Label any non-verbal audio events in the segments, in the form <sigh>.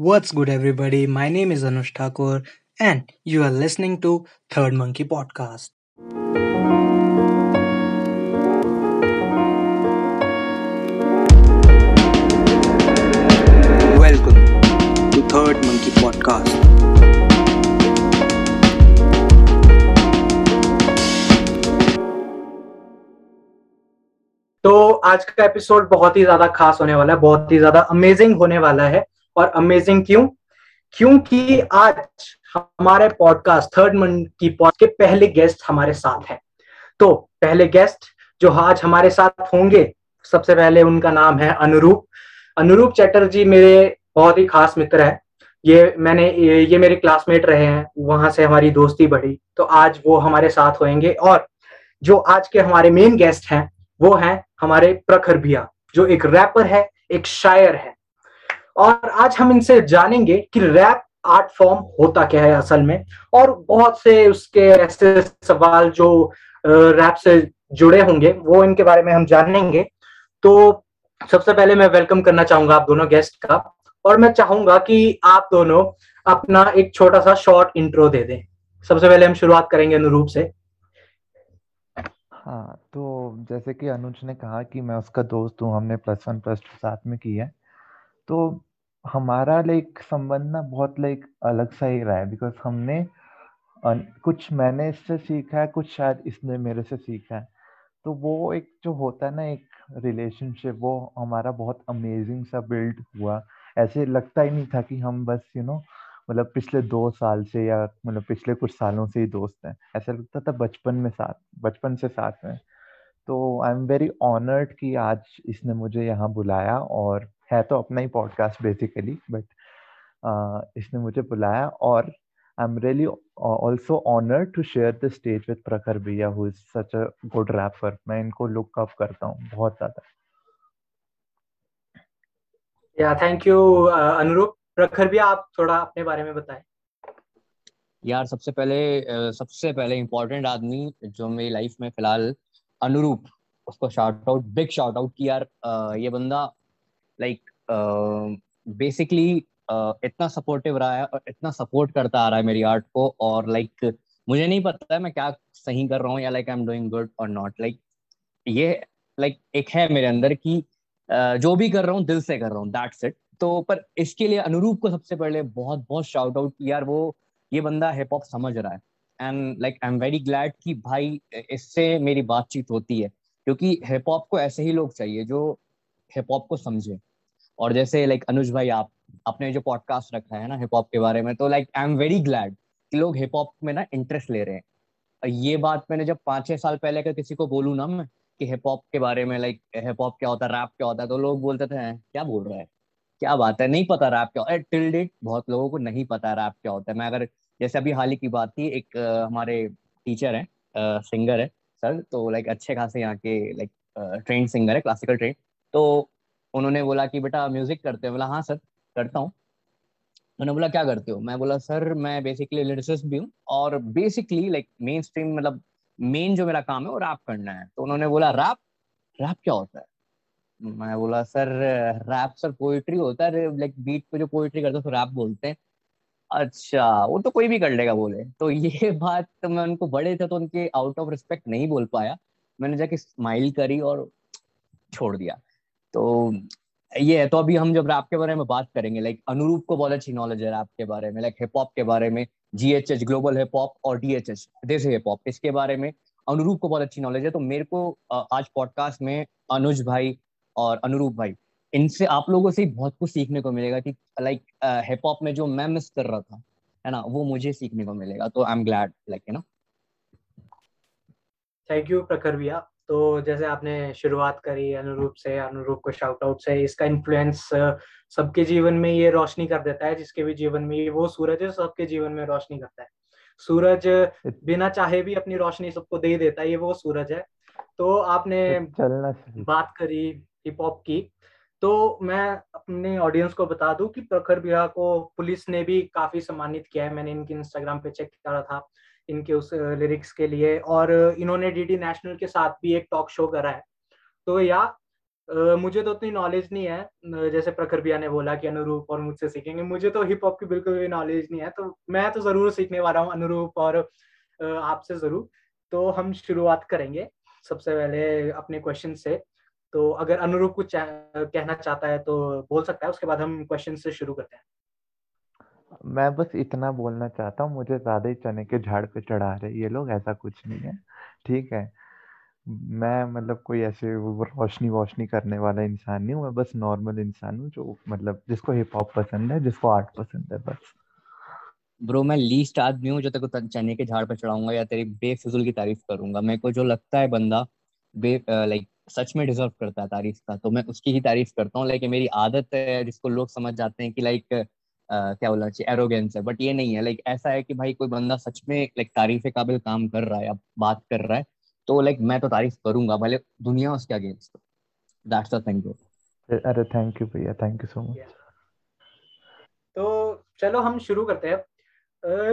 What's good, everybody? My name is Anush Thakur, and you are listening to Third Monkey Podcast. Welcome to Third Monkey Podcast. तो आज का episode बहुत ही ज़्यादा खास होने वाला है बहुत ही ज़्यादा अमेजिंग होने वाला है और अमेजिंग क्यों? क्योंकि आज हमारे पॉडकास्ट थर्ड मंथ की पॉड के पहले गेस्ट हमारे साथ हैं। तो पहले गेस्ट जो आज हमारे साथ होंगे, सबसे पहले उनका नाम है अनुरूप। अनुरूप चैटर्जी मेरे बहुत ही खास मित्र है। ये मैंने, ये मेरे क्लासमेट रहे हैं, वहाँ से हमारी दोस्ती बढ़ी। तो आज वो हमारे साथ होंगे और जो आज के हमारे मेन गेस्ट हैं, वो हैं हमारे प्रखर भिया, जो एक रैपर है, एक शायर है। और आज हम इनसे जानेंगे कि रैप आर्ट फॉर्म होता क्या है असल में, और बहुत से उसके ऐसे सवाल जो रैप से जुड़े होंगे, वो इनके बारे में हम जानेंगे। तो सबसे पहले मैं वेलकम करना चाहूँगा आप दोनों गेस्ट का, और मैं चाहूँगा कि आप दोनों अपना एक छोटा सा शॉर्ट इंट्रो दे दें। सबसे पहले हम शुरुआत करेंगे अनुरूप से। हाँ तो जैसे कि अनुज ने कहा कि मैं उसका दोस्त हूँ, हमने प्लस वन प्लस टू साथ में किया है। तो हमारा, लाइक, संबंध ना बहुत, लाइक, अलग सा ही रहा है बिकॉज़ हमने कुछ मैंने इससे सीखा है, कुछ शायद इसने मेरे से सीखा है। तो वो एक जो होता है ना, एक रिलेशनशिप वो हमारा बहुत अमेजिंग सा बिल्ड हुआ। ऐसे लगता ही नहीं था कि हम बस यू नो मतलब पिछले दो साल से या मतलब पिछले कुछ सालों से ही दोस्त हैं। ऐसा लगता था बचपन में साथ, बचपन से साथ में तो आई एम वेरी ऑनर्ड कि आज इसने मुझे यहाँ बुलाया और है तो अपना ही पॉडकास्ट बेसिकली बट इसने मुझे बुलाया और I am really also honoured to share the stage with Prakhar भैया who is such a good rapper मैं इनको लुक अप करता हूँ बहुत ज़्यादा। या थैंक यू अनुरूप प्रखर भैया आप थोड़ा अपने बारे में बताएँ। यार सबसे पहले सबसे पहले इम्पोर्टेंट आदमी जो मेरी लाइफ में फ़िलहाल अनुरूप उसको shout out big shout out कि यार ये बंदा लाइक बेसिकली इतना सपोर्टिव रहा है और इतना सपोर्ट करता आ रहा है मेरी आर्ट को और लाइक like, मुझे नहीं पता है मैं क्या सही कर रहा हूँ या like I am doing good और नॉट लाइक ये लाइक like, एक है मेरे अंदर की uh, जो भी कर रहा हूँ दिल से कर रहा हूँ दैट्स इट तो पर इसके लिए अनुरूप को सबसे पहले बहुत बहुत शाउट आउट यार वो ये बंदा हिप हॉप समझ रहा है. And like I am very glad कि भाई इससे मेरी बातचीत होती है. क्योंकि हिप हॉप को ऐसे ही लोग चाहिए जो हिप हॉप को समझे. और जैसे लाइक अनुज भाई, आप अपने जो पॉडकास्ट रखा है ना हिप हॉप के बारे में तो like I am very glad कि लोग हिप हॉप में ना इंटरेस्ट ले रहे हैं। ये बात मैंने जब पाँच छह साल पहले अगर किसी को बोलूँ ना मैं, कि हिप हॉप के बारे में लाइक हिप हॉप क्या होता है रैप क्या होता है तो लोग बोलते थे क्या बोल रहा है? क्या बात है? नहीं पता रैप क्या होता। है टिल डेट बहुत लोगों को नहीं पता रैप क्या होता है। मैं अगर, जैसे अभी हाल ही की बात थी, एक हमारे टीचर है सिंगर है सर तो लाइक अच्छे खासे यहाँ के लाइक ट्रेन सिंगर है क्लासिकल ट्रेन तो उन्होंने बोला कि, बेटा म्यूज़िक करते हो? बोला हाँ सर, करता हूँ. उन्होंने बोला, क्या करते हो? मैं बोला, सर, मैं बेसिकली लिरिसिस्ट भी हूँ और बेसिकली लाइक मेन स्ट्रीम मतलब मेन जो मेरा काम है, वो रैप करना है. तो उन्होंने बोला रैप रैप क्या होता है? मैं बोला, सर रैप सर पोइट्री होता है लाइक बीट पे जो पोइट्री करते हैं तो रैप बोलते हैं. अच्छा वो तो कोई भी कर लेगा बोले। तो ये <laughs> बात तो मैं उनको, बड़े थे तो उनके आउट ऑफ़ रिस्पेक्ट नहीं बोल पाया। मैंने जाके स्माइल करी और छोड़ दिया। तो ये है तो अभी हम जब रैप के बारे में बात करेंगे लाइक अनुरूप को बहुत अच्छी नॉलेज है रैप के बारे में लाइक हिप हॉप के बारे में जीएचएच ग्लोबल हिप हॉप और डीएचएच देश हिप हॉप इसके बारे में अनुरूप को बहुत अच्छी नॉलेज है। तो मेरे को आज पॉडकास्ट में अनुज भाई और अनुरूप भाई, इनसे आप लोगों से बहुत कुछ सीखने को मिलेगा कि लाइक हिप हॉप में जो मैं मिस कर रहा था, है ना, वो मुझे सीखने को मिलेगा तो I am glad like you know thank you Prakhar भैया। तो जैसे आपने शुरुआत करी अनुरूप से अनुरूप को शाउट आउट से इसका इन्फ्लुएंस सबके जीवन में ये रोशनी कर देता है जिसके भी जीवन में ये वो सूरज है सबके जीवन में रोशनी करता है। सूरज बिना चाहे भी अपनी रोशनी सबको दे देता है ये वो सूरज है। तो आपने बात करी हिप हॉप की तो मैं अपने ऑडियंस को बता दूँ कि प्रखर बिहा को पुलिस ने भी काफ़ी सम्मानित किया है। मैंने इनकी इंस्टाग्राम पे चेक करा था। इनके उस लिरिक्स के लिए और इन्होंने डीडी नेशनल के साथ भी एक टॉक शो करा है। तो या मुझे तो उतनी नॉलेज नहीं है। जैसे प्रखर भैया ने बोला कि अनुरूप और मुझसे सीखेंगे। मुझे तो हिप हॉप की बिल्कुल भी नॉलेज नहीं है। तो मैं तो ज़रूर सीखने वाला हूँ अनुरूप और आपसे ज़रूर। तो हम शुरुआत करेंगे सबसे पहले अपने क्वेश्चन से। तो अगर अनुरूप कुछ कहना चाहता है तो बोल सकता है। उसके बाद हम क्वेश्चन से शुरू करते हैं। मैं बस इतना बोलना चाहता हूँ, मुझे ज़्यादा ही चने के झाड़ पे चढ़ा रहे ये लोग, ऐसा कुछ नहीं है, ठीक है। मैं मतलब कोई ऐसे रोशनी वोशनी करने वाला इंसान नहीं हूँ, मैं बस नॉर्मल इंसान हूँ जो मतलब जिसको हिप हॉप पसंद है, जिसको आर्ट पसंद है, बस। ब्रो, मैं लीस्ट आदमी हूँ जो तेरे को चने के झाड़ पर चढ़ाऊँगा या तेरी बेफिजुल की तारीफ़ करूँगा। मेरे को जो लगता है बंदा बे लाइक सच में डिजर्व करता है तारीफ़ का तो मैं उसकी ही तारीफ़ करता हूँ। लाइक मेरी आदत है जिसको लोग समझ जाते हैं कि लाइक क्या बोलना चाहिए एरोगेंस है बट ये नहीं है लाइक ऐसा है कि भाई कोई बंदा सच में लाइक तारीफ़ काबिल काम कर रहा है या बात कर रहा है तो लाइक मैं तो तारीफ़ करूँगा भले दुनिया उसके अगेंस्ट दैट्स द थिंग अरे थैंक यू भैया थैंक यू सो मच तो चलो हम शुरू करते हैं।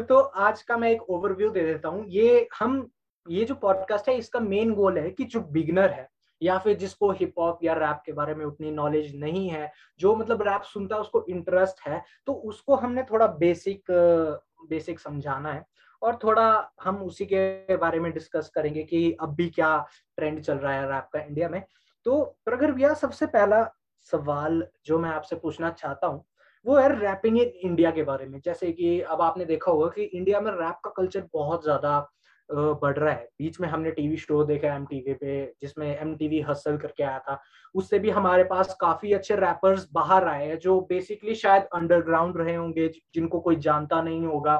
तो आज का मैं एक ओवरव्यू दे देता हूँ। ये हम ये जो पॉडकास्ट है इसका मेन गोल है कि जो बिगनर है या फिर जिसको हिप हॉप या रैप के बारे में उतनी नॉलेज नहीं है, जो मतलब रैप सुनता है, उसको इंटरेस्ट है तो उसको हमने थोड़ा बेसिक बेसिक समझाना है और थोड़ा हम उसी के बारे में डिस्कस करेंगे कि अब भी क्या ट्रेंड चल रहा है रैप का इंडिया में। तो प्रगर भैया, सबसे पहला सवाल जो मैं आपसे पूछना चाहता हूँ, वो है रैपिंग इन इंडिया के बारे में। जैसे कि अब आपने देखा होगा कि इंडिया में रैप का कल्चर बहुत ज़्यादा बढ़ रहा है। बीच में हमने टीवी शो देखा एमटीवी पे, जिसमें एम टीवी हसल करके आया था। उससे भी हमारे पास काफ़ी अच्छे रैपर्स बाहर आए हैं, जो बेसिकली शायद अंडरग्राउंड रहे होंगे, जिनको कोई जानता नहीं होगा।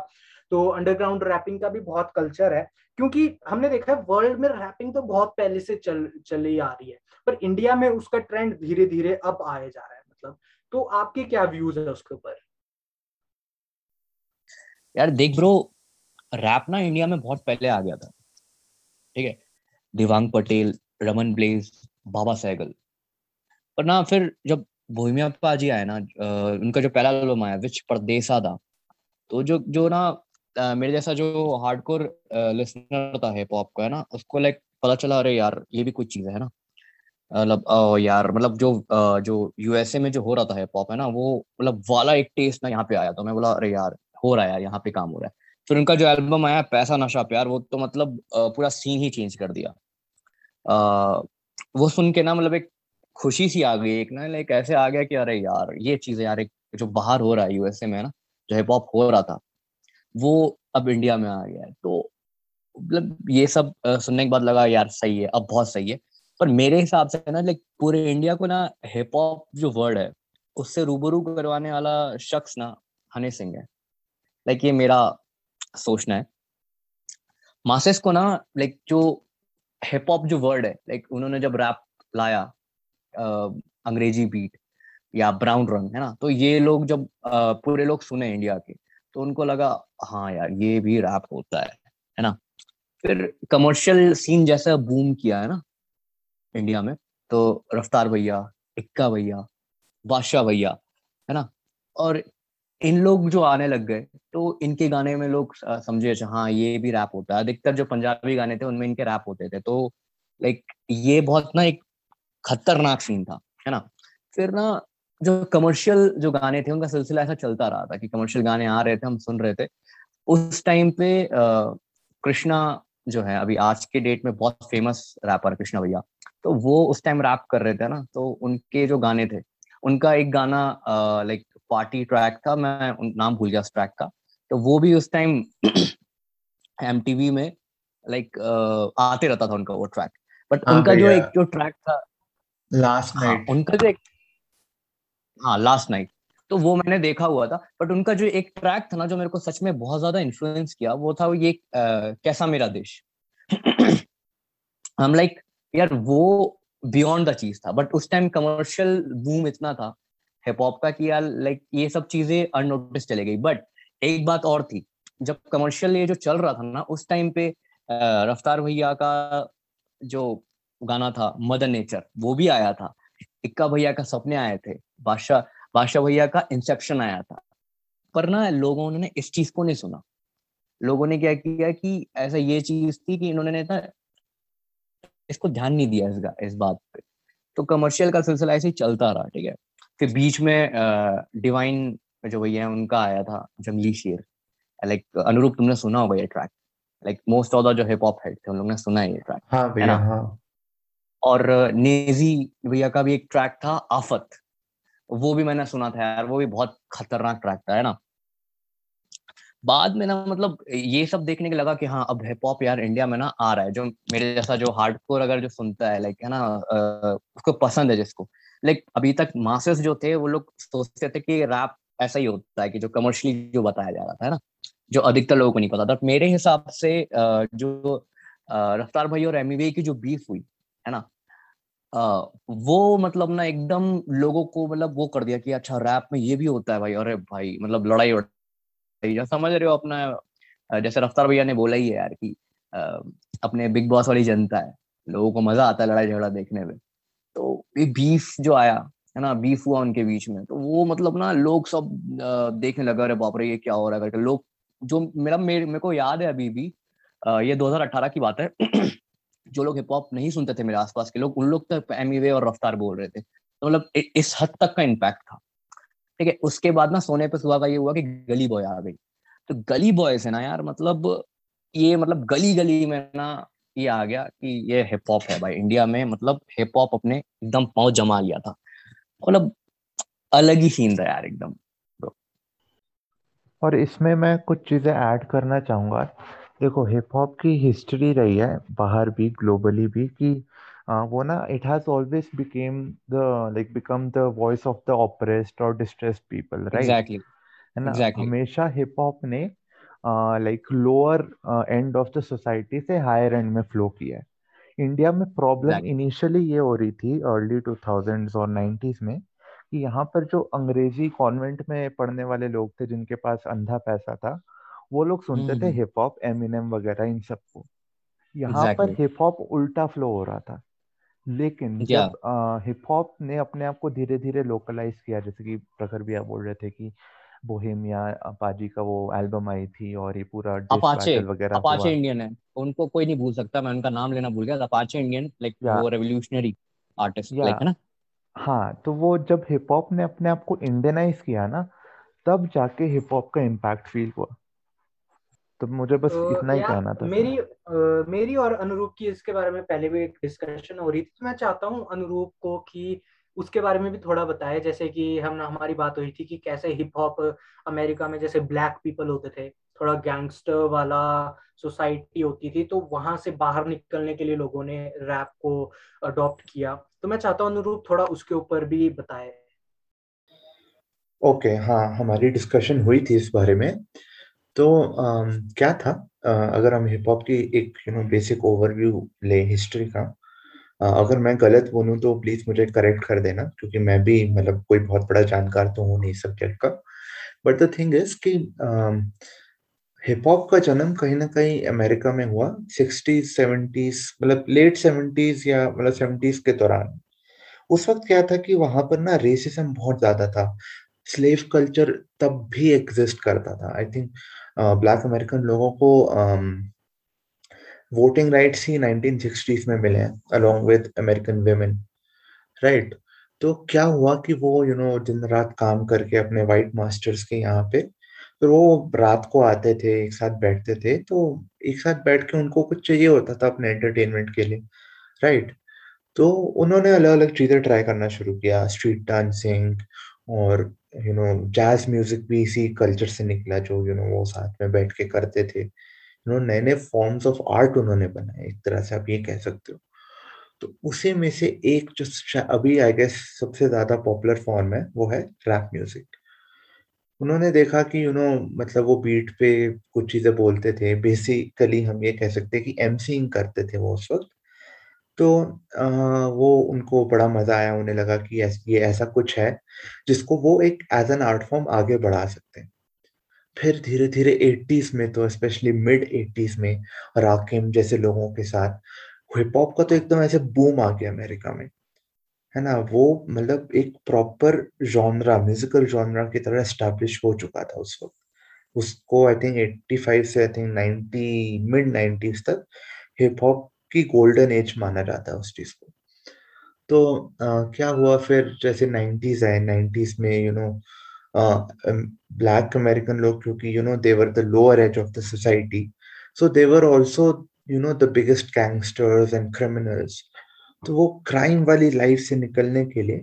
तो अंडरग्राउंड रैपिंग का भी बहुत कल्चर है, क्योंकि हमने देखा है वर्ल्ड में रैपिंग तो बहुत पहले से चल, चली आ रही है, पर इंडिया में उसका ट्रेंड धीरे धीरे अब आया जा रहा है मतलब। तो आपके क्या व्यूज़ है उसके ऊपर? यार देख ब्रो रैप ना इंडिया में बहुत पहले आ गया था। ठीक है? दिवांग पटेल, रमन ब्लेज, बाबा सहगल पर ना फिर जब भूमिया पाजी आया ना उनका जो पहला एल्बम आया, विच परदेसा था तो जो जो ना मेरे जैसा जो हार्डकोर लिसनर था हिप हॉप का, है ना, उसको लाइक पता चला, अरे यार, ये भी कुछ चीज़ है ना? मतलब यार मतलब जो जो यूएसए में जो हो रहा था हिप हॉप है ना, वो मतलब वाला एक टेस्ट ना यहाँ पे आया तो मैं बोला, अरे यार, हो रहा है यार, यहाँ पे काम हो रहा है। फिर उनका जो एल्बम आया, पैसा नशा प्यार वो तो मतलब पूरा सीन ही चेंज कर दिया। वो सुन के ना मतलब एक खुशी सी आ गई, एक ना लाइक ऐसे आ गया कि अरे यार, ये चीज़ यार एक जो बाहर हो रहा है यूएसए में ना, जो हिप हॉप हो रहा था, वो अब इंडिया में आ गया है। तो मतलब ये सब सुनने के बाद लगा यार सही है, अब बहुत सही है। पर मेरे हिसाब से ना लाइक पूरे इंडिया को ना हिप हॉप जो वर्ड है, उससे रूबरू करवाने वाला शख्स ना हनी सिंह है। लाइक ये मेरा सोचना है। मासेस को ना लाइक जो हिप हॉप जो वर्ड है लाइक उन्होंने जब रैप लाया अंग्रेज़ी बीट या ब्राउन रंग है ना? तो ये लोग जब पूरे लोग सुने इंडिया के तो उनको लगा हाँ यार, ये भी रैप होता है। है ना? फिर कमर्शियल सीन जैसा बूम किया, है ना इंडिया में तो रफ्तार भैया, इक्का भैया, बादशाह भैया, है ना? और इन लोग जो आने लग गए तो इनके गाने में लोग समझे अच्छा, हाँ ये भी रैप होता है। अधिकतर जो पंजाबी गाने थे उनमें इनके रैप होते थे। तो लाइक ये बहुत ना एक खतरनाक सीन था है ना? फिर ना जो कमर्शियल जो गाने थे उनका सिलसिला ऐसा चलता रहा था कि कमर्शियल गाने आ रहे थे हम सुन रहे थे। उस टाइम पे कृष्णा जो है अभी आज के डेट में बहुत फ़ेमस रैपर कृष्णा भैया। तो वो उस टाइम रैप कर रहे थे ना तो उनके जो गाने थे उनका एक गाना लाइक पार्टी ट्रैक था मैं नाम भूल गया उस ट्रैक का। तो वो भी उस टाइम एम <clears throat> में लाइक like, uh, आते रहता था उनका वो ट्रैक बट हाँ उनका जो एक जो ट्रैक था लास्ट हाँ, नाइट उनका जो एक हाँ लास्ट नाइट तो वो मैंने देखा हुआ था। बट उनका जो एक ट्रैक था ना जो मेरे को सच में बहुत ज़्यादा इन्फ्लुएंस किया वो था ये आ, कैसा मेरा देश? <clears throat> हम लाइक यार वो बियॉन्ड द चीज़ था। बट उस टाइम कमर्शियल बूम इतना था हिप हॉप का कि यार लाइक ये सब चीज़ें अननोटिस चले गई। बट एक बात और थी जब कमर्शियल ये जो चल रहा था ना उस टाइम पे रफ्तार भैया का जो गाना था मदर नेचर वो भी आया था। इक्का भैया का सपने आए थे बादशाह बादशाह भैया का इंसेप्शन आया था। पर ना लोगों ने इस चीज़ को नहीं सुना। लोगों ने क्या किया कि ऐसा ये चीज़ थी कि इन्होंने ना इसको ध्यान नहीं दिया इस, इस बात पे। तो कमर्शियल का सिलसिला ऐसे ही चलता रहा ठीक है? फिर बीच में डिवाइन जो भैया है उनका आया था जंगली शेर। लाइक अनुरूप तुमने सुना होगा ये track like most of the जो हिप हॉप हेड थे उन लोगों ने सुना है ये ट्रैक हाँ भैया हाँ। और नेजी भैया का भी एक ट्रैक था आफत वो भी मैंने सुना था यार वो भी बहुत खतरनाक ट्रैक था है ना? बाद में ना मतलब ये सब देखने के लगा कि हाँ अब हिप हॉप यार इंडिया में ना आ रहा है। जो मेरे जैसा जो हार्डकोर अगर जो सुनता है लाइक है ना उसको पसंद है जिसको लाइक अभी तक मासेस जो थे, वो लोग सोचते थे कि रैप ऐसा ही होता है कि जो कमर्शियली जो बताया जा रहा था ना? जो अधिकतर लोगों को नहीं पता था। मेरे हिसाब से जो रफ्तार भाई और एमी की जो बीफ हुई, है ना? वो मतलब ना एकदम लोगों को मतलब वो कर दिया कि अच्छा रैप में ये भी होता है भाई, अरे भाई मतलब लड़ाई वड़ाई समझ रहे हो अपना जैसे रफ्तार भैया ने बोला ही है यार कि अपने बिग बॉस वाली जनता है, लोगों को मज़ा आता है लड़ाई झगड़ा देखने में। तो ये बीफ जो आया है ना बीफ हुआ उनके बीच में तो वो मतलब ना लोग सब देखने लगा अरे बाप रे ये क्या हो रहा है? करके लोग जो मेरा मेरे, मेरे को याद है अभी भी ये 2018 की बात है <clears throat> जो लोग हिप हॉप नहीं सुनते थे मेरे आसपास के लोग उन लोग तक एमी और रफ्तार बोल रहे थे तो मतलब इस हद तक का इम्पैक्ट था। ठीक है उसके बाद ना सोने पे सुबह का ये हुआ कि गली बॉय आ गई। तो गली बॉय से ना यार मतलब ये मतलब गली गली में ना ये आ गया कि ये हिप हॉप है भाई। इंडिया में मतलब हिप हॉप अपने एकदम पाँव जमा लिया था। मतलब अलग ही सीन था यार एकदम और इसमें मैं कुछ चीज़ें ऐड करना चाहूँगा। देखो हिप हॉप की हिस्ट्री रही है बाहर भी ग्लोबली भी कि आ, वो ना it has always became the like become the voice of the oppressed और डिस्ट्रेस्ड पीपल राइट है ना? Exactly. हमेशा हिप हॉप ने like lower end of the society से हायर एंड में फ्लो किया है। इंडिया में प्रॉब्लम इनिशियली ये हो रही थी अर्ली टू थाउजेंड्स और नाइन्टीज में कि यहाँ पर जो अंग्रेज़ी कॉन्वेंट में पढ़ने वाले लोग थे जिनके पास अंधा पैसा था वो लोग सुनते थे हिप हॉप एमिनेम वगैरह इन सबको यहाँ exactly. पर हिप हॉप उल्टा फ्लो हो रहा था। लेकिन yeah. जब हिप हॉप ने अपने आप को धीरे धीरे लोकलाइज किया जैसे कि प्रखर भैया बोल रहे थे कि बोहेमिया अपाजी का वो एल्बम आई थी और ये पूरा अपाचे वगैरह अपाचे इंडियन है। उनको कोई नहीं भूल सकता मैं उनका नाम लेना भूल गया। अपाचे इंडियन लाइक वो रेवोल्यूशनरी आर्टिस्ट लाइक है ना? हाँ तो वो जब हिप हॉप ने अपने आप को इंडियनाइज किया ना तब जाके हिप हॉप का इम्पैक्ट फील हुआ। तो मुझे बस तो इतना ही कहना था। मेरी आ, मेरी और अनुरूप की इसके बारे में पहले भी एक डिस्कशन हो रही थी तो मैं चाहता हूँ अनुरूप को कि उसके बारे में भी थोड़ा बताया जैसे कि हम हमारी बात हुई थी कि कैसे हिप हॉप अमेरिका में जैसे ब्लैक पीपल होते थे थोड़ा गैंगस्टर वाला सोसाइटी होती थी तो वहाँ से बाहर निकलने के लिए लोगों ने रैप को अडॉप्ट किया। तो मैं चाहता हूँ अनुरूप थोड़ा उसके ऊपर भी बताए। ओके okay, हाँ हमारी डिस्कशन हुई थी इस बारे में। तो आ, क्या था? आ, अगर हम हिप हॉप की एक यू नो बेसिक ओवरव्यू ले हिस्ट्री का अगर मैं गलत बोलूँ तो प्लीज़ मुझे करेक्ट कर देना, क्योंकि मैं भी मतलब कोई बहुत बड़ा जानकार तो हूँ नहीं सब्जेक्ट का। बट द थिंग इज़ कि हिप हॉप का जन्म कहीं ना कहीं अमेरिका में हुआ सिक्सटीज सेवेंटीज मतलब लेट सेवेंटीज या मतलब सेवेंटीज के दौरान। उस वक्त क्या था कि वहाँ पर ना रेसिज्म बहुत ज़्यादा था। स्लेव कल्चर तब भी एग्जिस्ट करता था। आई थिंक ब्लैक अमेरिकन लोगों को वोटिंग राइट्स ही 1960s में मिले हैं along with American women right तो क्या हुआ कि वो यू नो दिन रात काम करके अपने वाइट मास्टर्स के यहाँ पे, फिर वो रात को आते थे, एक साथ बैठते थे तो एक साथ बैठ के उनको कुछ चाहिए होता था अपने एंटरटेनमेंट के लिए राइट तो उन्होंने अलग अलग चीज़ें ट्राई करना शुरू किया स्ट्रीट डांसिंग और यू नो जैज म्यूज़िक भी इसी कल्चर से निकला, जो यू नो वो साथ में बैठ के करते थे। नए नए फॉर्म्स ऑफ़ आर्ट उन्होंने बनाए एक तरह से आप ये कह सकते हो। तो उसी में से एक जो अभी आई गेस सबसे ज़्यादा पॉपुलर फॉर्म है वो है रैप म्यूज़िक उन्होंने देखा कि यू नो मतलब वो बीट पे कुछ चीज़ें बोलते थे। बेसिकली हम ये कह सकते हैं कि एमसीइंग करते थे वो उस वक्त। तो आ, वो उनको बड़ा मज़ा आया उन्हें लगा कि ये ऐसा कुछ है जिसको वो एक एज एन आर्ट फॉर्म आगे बढ़ा सकते हैं। फिर धीरे धीरे एट्टीज में तो स्पेशली मिड एट्टीज में राकिम जैसे लोगों के साथ हिप हॉप का तो एकदम ऐसे बूम आ गया अमेरिका में। है ना? वो मतलब एक प्रॉपर जॉनरा म्यूजिकल जॉनरा की तरह एस्टेब्लिश हो चुका था उस वक्त। उसको आई थिंक 85 से आई थिंक 90 मिड 90s तक हिप हॉप की गोल्डन एज माना जाता है उस चीज़ को। तो uh, क्या हुआ फिर? जैसे नाइन्टीज आए नाइन्टीज में you you know black American लोग, क्योंकि you know they're the lower edge of the society so they're also you know the biggest gangsters and criminals तो वो क्राइम वाली लाइफ से निकलने के लिए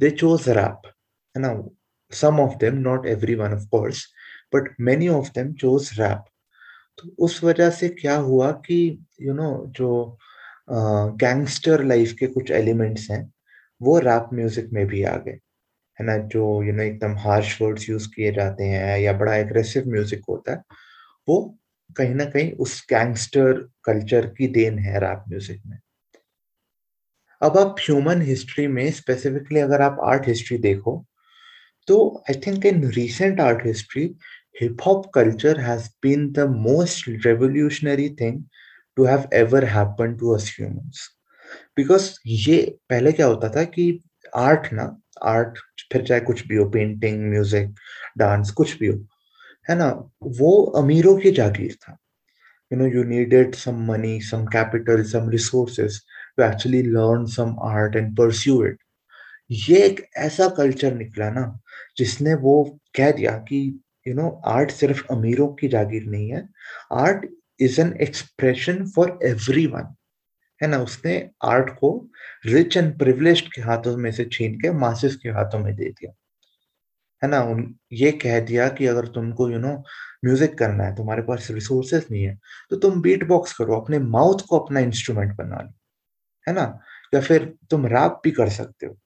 दे चोज रैप है ना? Some of them not every one of course but many of them chose rap तो उस वजह से क्या हुआ कि यू नो जो गैंगस्टर लाइफ के कुछ एलिमेंट्स हैं, वो रैप म्यूज़िक में भी आ गए। है ना, जो यू नो एकदम हार्श वर्ड्स यूज़ किए जाते हैं या बड़ा एग्रेसिव म्यूज़िक होता है, वो कहीं ना कहीं उस गैंगस्टर कल्चर की देन है रैप म्यूज़िक में। अब आप ह्यूमन हिस्ट्री में स्पेसिफिकली अगर आप आर्ट हिस्ट्री देखो तो I think in recent art history hip hop culture has been the most revolutionary thing to have ever happen to us humans because ये, पहले क्या होता था कि आर्ट ना आर्ट फिर चाहे कुछ भी हो पेंटिंग म्यूज़िक डांस कुछ भी हो, है ना? वो अमीरों की जागीर था। You know you needed some money some capital some resources to actually learn some art and pursue it ये एक ऐसा कल्चर निकला ना, जिसने वो कह दिया कि यू नो आर्ट सिर्फ़ अमीरों की जागीर नहीं है। Art is an expression for every one है ना, उसने आर्ट को रिच एंड प्रिविलेज के हाथों में से छीन के मासिस के हाथों में दे दिया। है ना, उन, ये कह दिया कि अगर तुमको यू नो म्यूज़िक करना है, तुम्हारे पास रिसोर्सेस नहीं है तो तुम बीट बॉक्स करो, अपने माउथ को अपना इंस्ट्रूमेंट बना लो। है ना, या फिर तुम रैप भी कर सकते हो।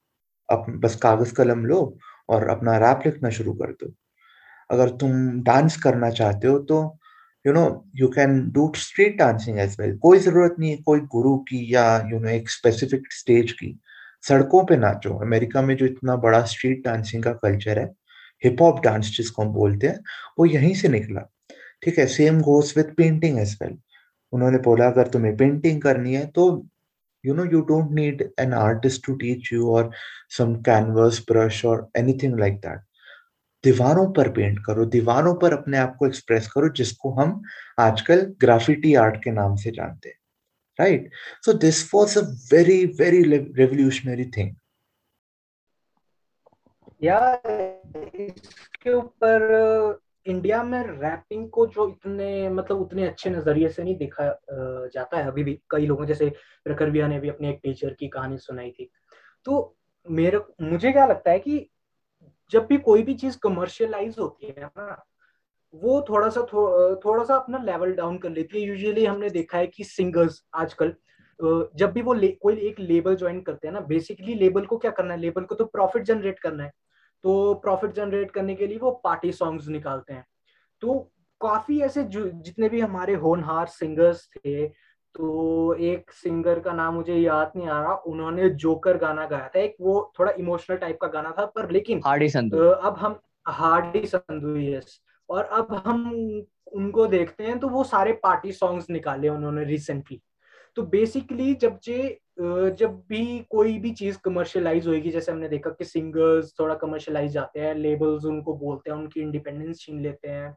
अप, बस कागज़ कलम लो और अपना रैप लिखना शुरू कर दो। अगर तुम डांस करना चाहते हो तो you know you can do street dancing as well कोई ज़रूरत नहीं है, कोई गुरु की या यू नो एक स्पेसिफिक स्टेज की। सड़कों पे नाचो अमेरिका में जो इतना बड़ा स्ट्रीट डांसिंग का कल्चर है हिप हॉप डांस जिसको हम बोलते हैं, वो यहीं से निकला। ठीक है same goes with painting as well उन्होंने बोला, अगर तुम्हें पेंटिंग करनी है तो you know you don't need an artist to teach you और सम कैनवस ब्रश और एनीथिंग लाइक दैट दीवारों पर पेंट करो, दीवारों पर अपने आप को एक्सप्रेस करो, जिसको हम आजकल ग्राफिटी आर्ट के नाम से जानते हैं right so this was a very very revolutionary thing इसके ऊपर इंडिया में रैपिंग को जो इतने मतलब उतने अच्छे नज़रिए से नहीं देखा जाता है अभी भी। कई लोगों, जैसे प्रखर ने भी अपने एक टीचर की कहानी सुनाई थी। तो मेरे, मुझे क्या लगता है कि जब भी कोई भी चीज़ कमर्शियलाइज होती है ना वो थोड़ा सा थो, थोड़ा सा अपना लेवल डाउन कर लेती है। यूजुअली हमने देखा है कि सिंगर्स आजकल जब भी वो ले, कोई एक लेबल ज्वाइन करते हैं ना बेसिकली लेबल को क्या करना है? लेबल को तो प्रॉफिट जनरेट करना है। तो प्रॉफिट जनरेट करने के लिए वो पार्टी सॉन्ग्स निकालते हैं। तो काफ़ी ऐसे जितने भी हमारे होनहार सिंगर्स थे तो एक सिंगर का नाम मुझे याद नहीं आ रहा उन्होंने जोकर गाना गाया था एक वो थोड़ा इमोशनल टाइप का गाना था पर लेकिन हार्डी संधू। अब हम हार्डी संधू यस और अब हम उनको देखते हैं तो वो सारे पार्टी सॉन्ग्स निकाले उन्होंने रिसेंटली तो बेसिकली जब जे जब भी कोई भी चीज़ कमर्शियलाइज होगी जैसे हमने देखा कि सिंगर्स थोड़ा कमर्शियलाइज जाते हैं लेबल्स उनको बोलते हैं उनकी इंडिपेंडेंस छीन लेते हैं।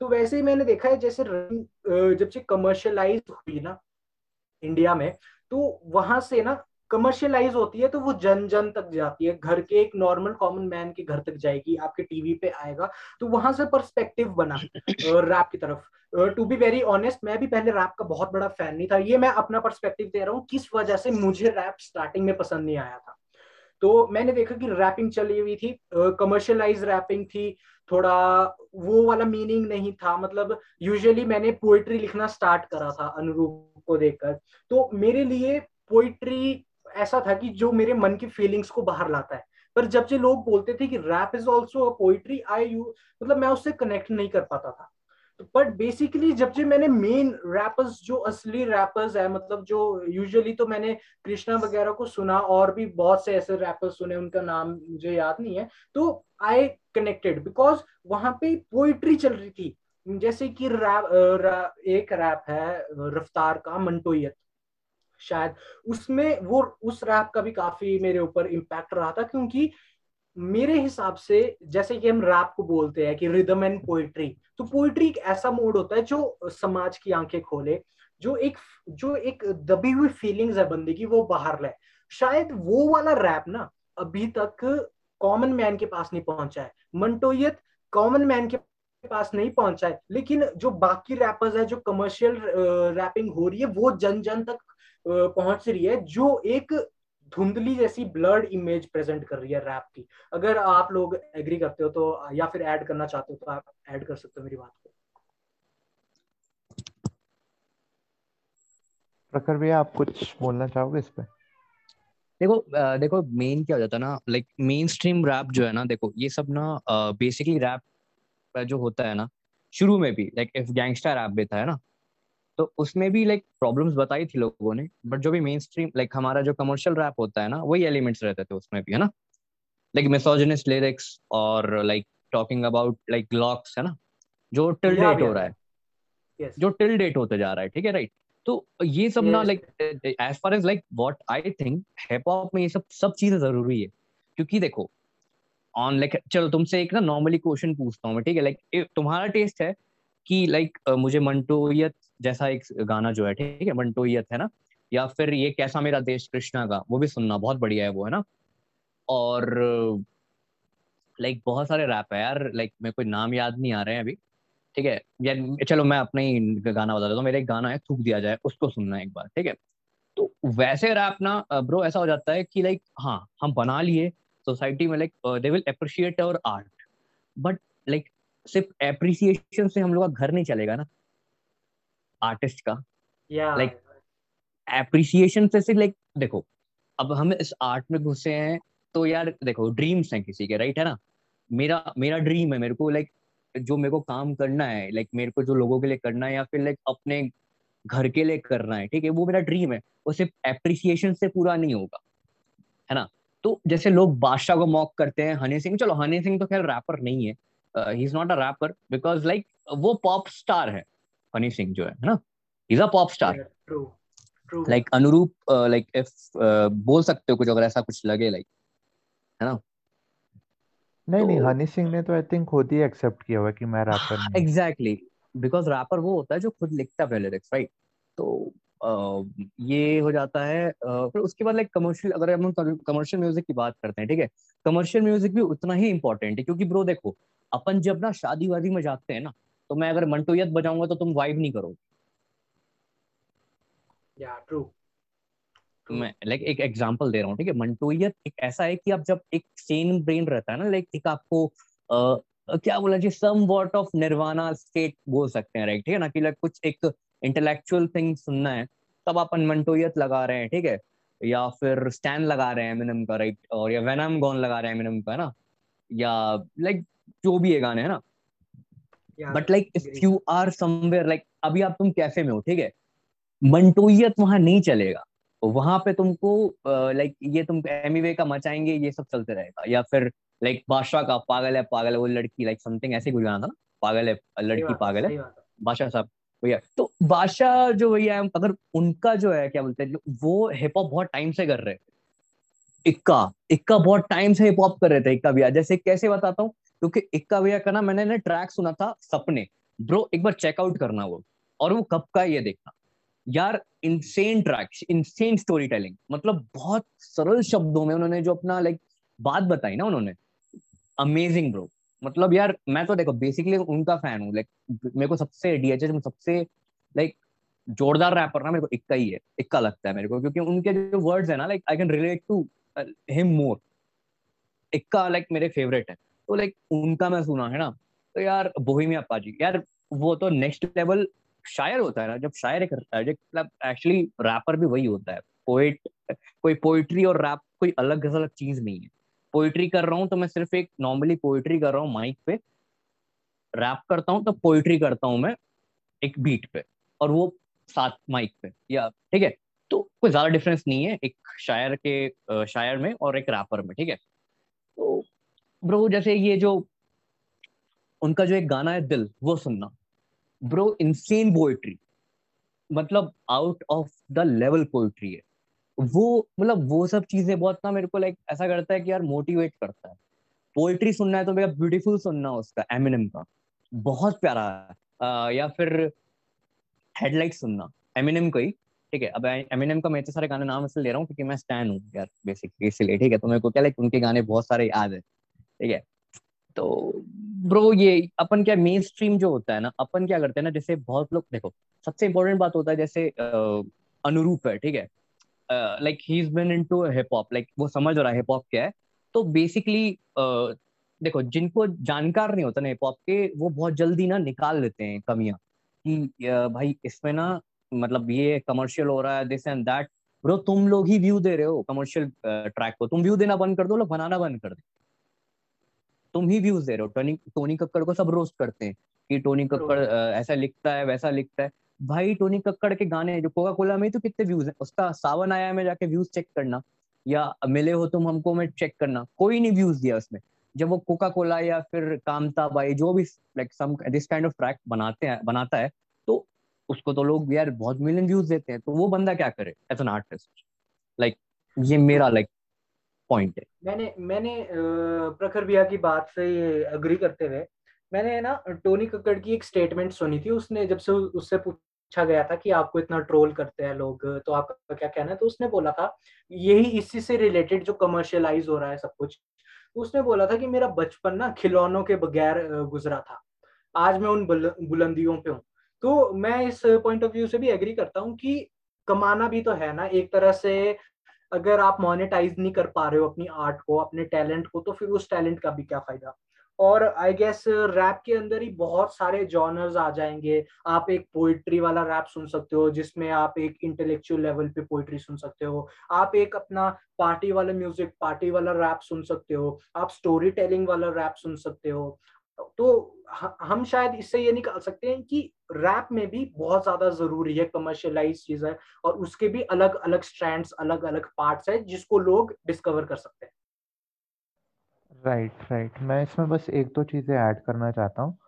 तो वैसे ही मैंने देखा है जैसे जब से कमर्शियलाइज हुई ना इंडिया में तो वहाँ से ना कमर्शियलाइज होती है तो वो जन जन तक जाती है। घर के एक नॉर्मल कॉमन मैन के घर तक जाएगी, आपके टीवी पे आएगा तो वहाँ से पर्सपेक्टिव बना रैप की तरफ़। टू बी वेरी ऑनेस्ट मैं भी पहले रैप का बहुत बड़ा फ़ैन नहीं था, ये मैं अपना पर्सपेक्टिव दे रहा हूँ, किस वजह से मुझे रैप स्टार्टिंग में पसंद नहीं आया था। तो मैंने देखा कि रैपिंग चली हुई थी कमर्शियलाइज रैपिंग थी, थोड़ा वो वाला मीनिंग नहीं था मतलब यूजुअली मैंने पोएट्री लिखना स्टार्ट करा था, अनुरूप। को देखकर। तो मेरे लिए पोइट्री ऐसा था कि जो मेरे मन की फीलिंग्स को बाहर लाता है। पर जब से लोग बोलते थे कि rap is also poetry I you मतलब मैं उससे कनेक्ट नहीं कर पाता था। बट बेसिकली जब से मैंने मेन रैपर्स जो असली रैपर्स है मतलब जो यूजुअली तो मैंने कृष्णा वगैरह को सुना, और भी बहुत से ऐसे रैपर्स सुने, उनका नाम मुझे याद नहीं है तो आई कनेक्टेड बिकॉज़ वहाँ पे पोइट्री चल रही थी। जैसे कि रैप रा, एक रैप है रफ्तार का मंटोयत। शायद उसमें वो उस रैप का भी काफ़ी मेरे ऊपर इम्पैक्ट रहा था क्योंकि मेरे हिसाब से जैसे कि हम रैप को बोलते हैं कि रिदम एंड पोइट्री तो पोइट्री एक ऐसा मोड होता है जो समाज की आँखें खोले जो एक जो एक दबी हुई फीलिंग्स है बंदे की वो बाहर लाए। शायद वो वाला रैप ना अभी तक कॉमन मैन के पास नहीं पहुँचा है। मंटोयत कॉमन मैन के पास नहीं पहुँचा है। लेकिन जो बाकी रैपर्स है जो कमर्शियल रैपिंग हो रही है वो जन जन तक पहुँच रही है जो एक धुंधली जैसी ब्लड इमेज प्रेजेंट कर रही है रैप की। अगर आप लोग एग्री करते हो तो या फिर ऐड करना चाहते हो तो आप ऐड कर सकते हो मेरी बात को। प्रखर भैया आप कुछ बोलना चाहोगे इस पे? देखो देखो मेन क्या हो जाता है ना लाइक मेन स्ट्रीम रैप जो है ना देखो ये सब ना बेसिकली रैप जो होता है ना शुरू में भी लाइक इफ़ गैंगस्टर रैप भी था है ना? तो उसमें भी लाइक प्रॉब्लम्स बताई थी लोगों ने बट जो भी मेन स्ट्रीम लाइक हमारा जो कमर्शियल रैप होता है ना वही एलिमेंट्स रहते थे उसमें भी है ना? लाइक मिसोजिनिस्ट लिरिक्स और like talking about like locks है ना? जो टिल डेट हो रहा है। Yes. जो टिल डेट होते जा रहा है ठीक है राइट तो ये सब yes. ना like as far as like what I think hip hop में ये सब सब चीज़ें ज़रूरी है। क्योंकि देखो ऑन लाइक चलो तुमसे एक ना नॉर्मली क्वेश्चन पूछता हूँ मैं, ठीक है? लाइक तुम्हारा टेस्ट है कि लाइक मुझे मंटोयत जैसा एक गाना जो है, ठीक है? मंटोयत है ना? या फिर ये कैसा मेरा देश कृष्णा का, वो भी सुनना, बहुत बढ़िया है वो, है ना? और लाइक बहुत सारे रैप है यार लाइक मेरे कोई नाम याद नहीं आ रहे हैं अभी, ठीक है? यार चलो मैं अपना ही गाना बता देता हूँ, मेरा एक गाना है, थूक दिया जाए, उसको सुनना एक बार, ठीक है? तो वैसे रैप ना ब्रो ऐसा हो जाता है कि लाइक हाँ हम बना लिए सोसाइटी में like they will appreciate our art but like सिर्फ़ एप्रिसिएशन से हम लोग का घर नहीं चलेगा ना आर्टिस्ट का। लाइक एप्रिसिएशन से सिर्फ़ लाइक देखो अब हम इस आर्ट में घुसे हैं तो यार देखो ड्रीम्स हैं किसी के राइट है ना? मेरा मेरा ड्रीम है मेरे को लाइक जो मेरे को काम करना है लाइक मेरे को जो लोगों के लिए करना है या फिर लाइक अपने घर के लिए करना है ठीक है? वो मेरा ड्रीम है वो सिर्फ़ एप्रिसिएशन से पूरा नहीं होगा है ना? तो जैसे लोग बादशाह को मॉक करते हैं हनी सिंह चलो हनी सिंह तो खैर रैपर नहीं है। He is not a rapper because like वो पॉप स्टार है हनी सिंह जो है ना? Is a pop star like Anuroop like if बोल सकते हो कुछ अगर ऐसा कुछ लगे लाइक है ना? नहीं तो, नहीं हनी सिंह ने तो आई थिंक खुद ही एक्सेप्ट किया हुआ कि मैं रैपर <laughs> नहीं एग्जैक्टली बिकॉज़ रैपर वो होता है जो खुद लिखता है लिरिक्स राइट तो ये हो जाता है फिर उसके बाद लाइक कमर्शियल अगर हम कमर्शियल म्यूज़िक की बात करते हैं ठीक है? कमर्शियल म्यूज़िक भी उतना ही इंपॉर्टेंट है क्योंकि ब्रो देखो अपन जब ना शादी वादी में जाते हैं ना तो मैं अगर मंटोयत बजाऊँगा तो तुम वाइब नहीं करोगे। ट्रू मैं लाइक एक एग्जांपल दे रहा हूँ ठीक है? मंटोयत एक ऐसा है कि आप जब एक सेन ब्रेन रहता है ना लाइक एक आपको आ, क्या बोला जी some what of nirvana state बोल सकते हैं राइट ठीक है ना? कि लाइक कुछ एक इंटेलेक्चुअल थिंग सुनना है तब अपन मंटोयत लगा रहे हैं ठीक है? या फिर स्टैंड लगा रहे हैं एमिनम का राइट और या वेनम गॉन लगा रहे हैं एमिनम का ना? या लाइक जो भी है गाने है ना? But like if you are somewhere like अभी आप तुम कैफ़े में हो ठीक है? मंटोयत वहाँ नहीं चलेगा। वहाँ पे तुमको लाइक ये तुम एमीवे का मचाएँगे ये सब चलते रहेगा। या फिर लाइक बादशाह का पागल है पागल है वो लड़की लाइक समथिंग ऐसे कुछ गाना था ना? पागल है लड़की पागल है। बादशाह साहब। भैया तो बादशाह जो भैया है अगर उनका जो है, क्या बोलते हैं वो हिप हॉप बहुत टाइम से कर रहे थे इक्का इक्का बहुत टाइम से हिप हॉप कर रहे थे, इक्का भैया। जैसे कैसे बताता हूँ, क्योंकि इक्का भैया का ना मैंने ना ट्रैक सुना था, सपने। ब्रो एक बार चेकआउट करना वो, और वो कब का ये देखना। यार insane track insane story telling मतलब बहुत सरल शब्दों में उन्होंने जो अपना लाइक बात बताई ना उन्होंने। अमेजिंग ब्रो मतलब यार, मैं तो देखो बेसिकली उनका फ़ैन हूँ लाइक मेरे को सबसे डीएचएस में सबसे लाइक जोरदार रैपर ना मेरे को इक्का ही है, इक्का लगता है मेरे को, क्योंकि उनके जो वर्ड्स है ना like I can relate to him more Ikka like मेरे फेवरेट है। तो लाइक उनका मैं सुना, है ना? तो यार बोहिमिया पाजी यार, वो तो नेक्स्ट लेवल शायर होता है ना, जब शायर एक मतलब एक्चुअली रैपर भी वही होता है। पोइट कोई पोइट्री और रैप कोई अलग अलग चीज़ नहीं है। पोइट्री कर रहा हूँ तो मैं सिर्फ़ एक नॉर्मली पोइट्री कर रहा हूँ माइक पे। रैप करता हूँ तो पोइट्री करता हूँ मैं एक बीट पे, और वो साथ माइक पे, या ठीक है? तो कोई ज़्यादा डिफरेंस नहीं है, एक शायर के शायर में और एक रैपर में, ठीक है? तो ब्रो जैसे ये जो, उनका जो एक गाना है दिल, वो सुनना। ब्रो इंसेन पोएट्री मतलब out of the level poetry है। वो मतलब वो सब चीज़ें बहुत ना मेरे को लाइक ऐसा करता है कि यार मोटिवेट करता है। पोएट्री सुनना है तो मेरा ब्यूटीफुल सुनना उसका एमिनम का। बहुत प्यारा है। या फिर हेडलाइट सुनना एमिनम का ही। ठीक है, अब एमिनम का मैं इतने सारे गाने नाम इसलिए ले रहा हूँ क्योंकि मैं स्टैन हूँ यार बेसिकली इसलिए। ठीक है तो मेरे को क्या लाइक उनके गाने बहुत सारे याद है। ठीक है तो ब्रो ये अपन क्या मेन स्ट्रीम जो होता है ना, अपन क्या करते हैं ना, जैसे बहुत लोग, देखो, सबसे इंपॉर्टेंट बात होता है जैसे अनुरूप है, ठीक है। Like he is been into hip hop like वो समझ रहा है हिप हॉप क्या है। तो बेसिकली uh, देखो जिनको जानकार नहीं होता ना हिप हॉप के वो बहुत जल्दी ना निकाल लेते हैं कमियाँ। कि भाई इसमें ना मतलब ये कमर्शियल हो रहा है दिस एंड दैट ब्रो तुम लोग ही व्यू दे रहे हो कमर्शियल ट्रैक को। तुम व्यू देना बंद कर दो लोग बनाना बंद कर दे। तुम ही व्यूज़ दे रहे हो। टोनी टोनी कक्कड़ को सब रोस्ट करते हैं कि टोनी कक्कड़ ऐसा लिखता है वैसा लिखता है। भाई टोनी कक्कड़ के गाने, जो कोका कोला में तो कितने व्यूज़ है, उसका सावन आया में जाके व्यूज़ चेक करना, या मिले हो तुम हमको में चेक करना, कोई नहीं व्यूज़ दिया उसमें। जब वो कोका कोला या फिर कामता बाई, जो भी like some this kind of track बनाते हैं, बनाता है तो उसको तो लोग, यार, बहुत मिलियन व्यूज़ देते हैं तो वो बंदा क्या करे एज एन आर्टिस्ट लाइक ये मेरा लाइक पॉइंट है। मैंने मैंने प्रखर भैया की बात से ये अग्री करते हुए, मैंने ना, टोनी कक्कड़ की एक स्टेटमेंट सुनी थी, उसने जब से उससे पूछा गया था कि आपको इतना ट्रोल करते हैं लोग तो आपका क्या कहना है? तो उसने बोला था, यही इसी से रिलेटेड जो कमर्शियलाइज हो रहा है सब कुछ तो उसने बोला था कि मेरा बचपन ना खिलौनों के बगैर गुजरा था। आज मैं उन बुलंदियों पे हूँ। तो मैं इस पॉइंट ऑफ़ व्यू से भी एग्री करता हूँ कि कमाना भी तो है ना, एक तरह से अगर आप मोनेटाइज नहीं कर पा रहे हो अपनी आर्ट को, अपने टैलेंट को तो फिर उस टैलेंट का भी क्या फ़ायदा? और आई गेस रैप के अंदर ही बहुत सारे जॉनर्स आ जाएँगे। आप एक पोइट्री वाला रैप सुन सकते हो, जिसमें आप एक इंटेलेक्चुअल लेवल पे पोइट्री सुन सकते हो। आप एक अपना पार्टी वाला म्यूज़िक पार्टी वाला रैप सुन सकते हो। आप स्टोरी टेलिंग वाला रैप सुन सकते हो। तो हम शायद इससे ये निकाल सकते हैं कि रैप में भी बहुत ज़्यादा ज़रूरी है कमर्शियलाइज चीज़ है और उसके भी अलग अलग स्ट्रैंड्स अलग अलग पार्ट्स है, जिसको लोग डिस्कवर कर सकते हैं। Right right. मैं इसमें बस एक दो चीज़ें ऐड करना चाहता हूँ।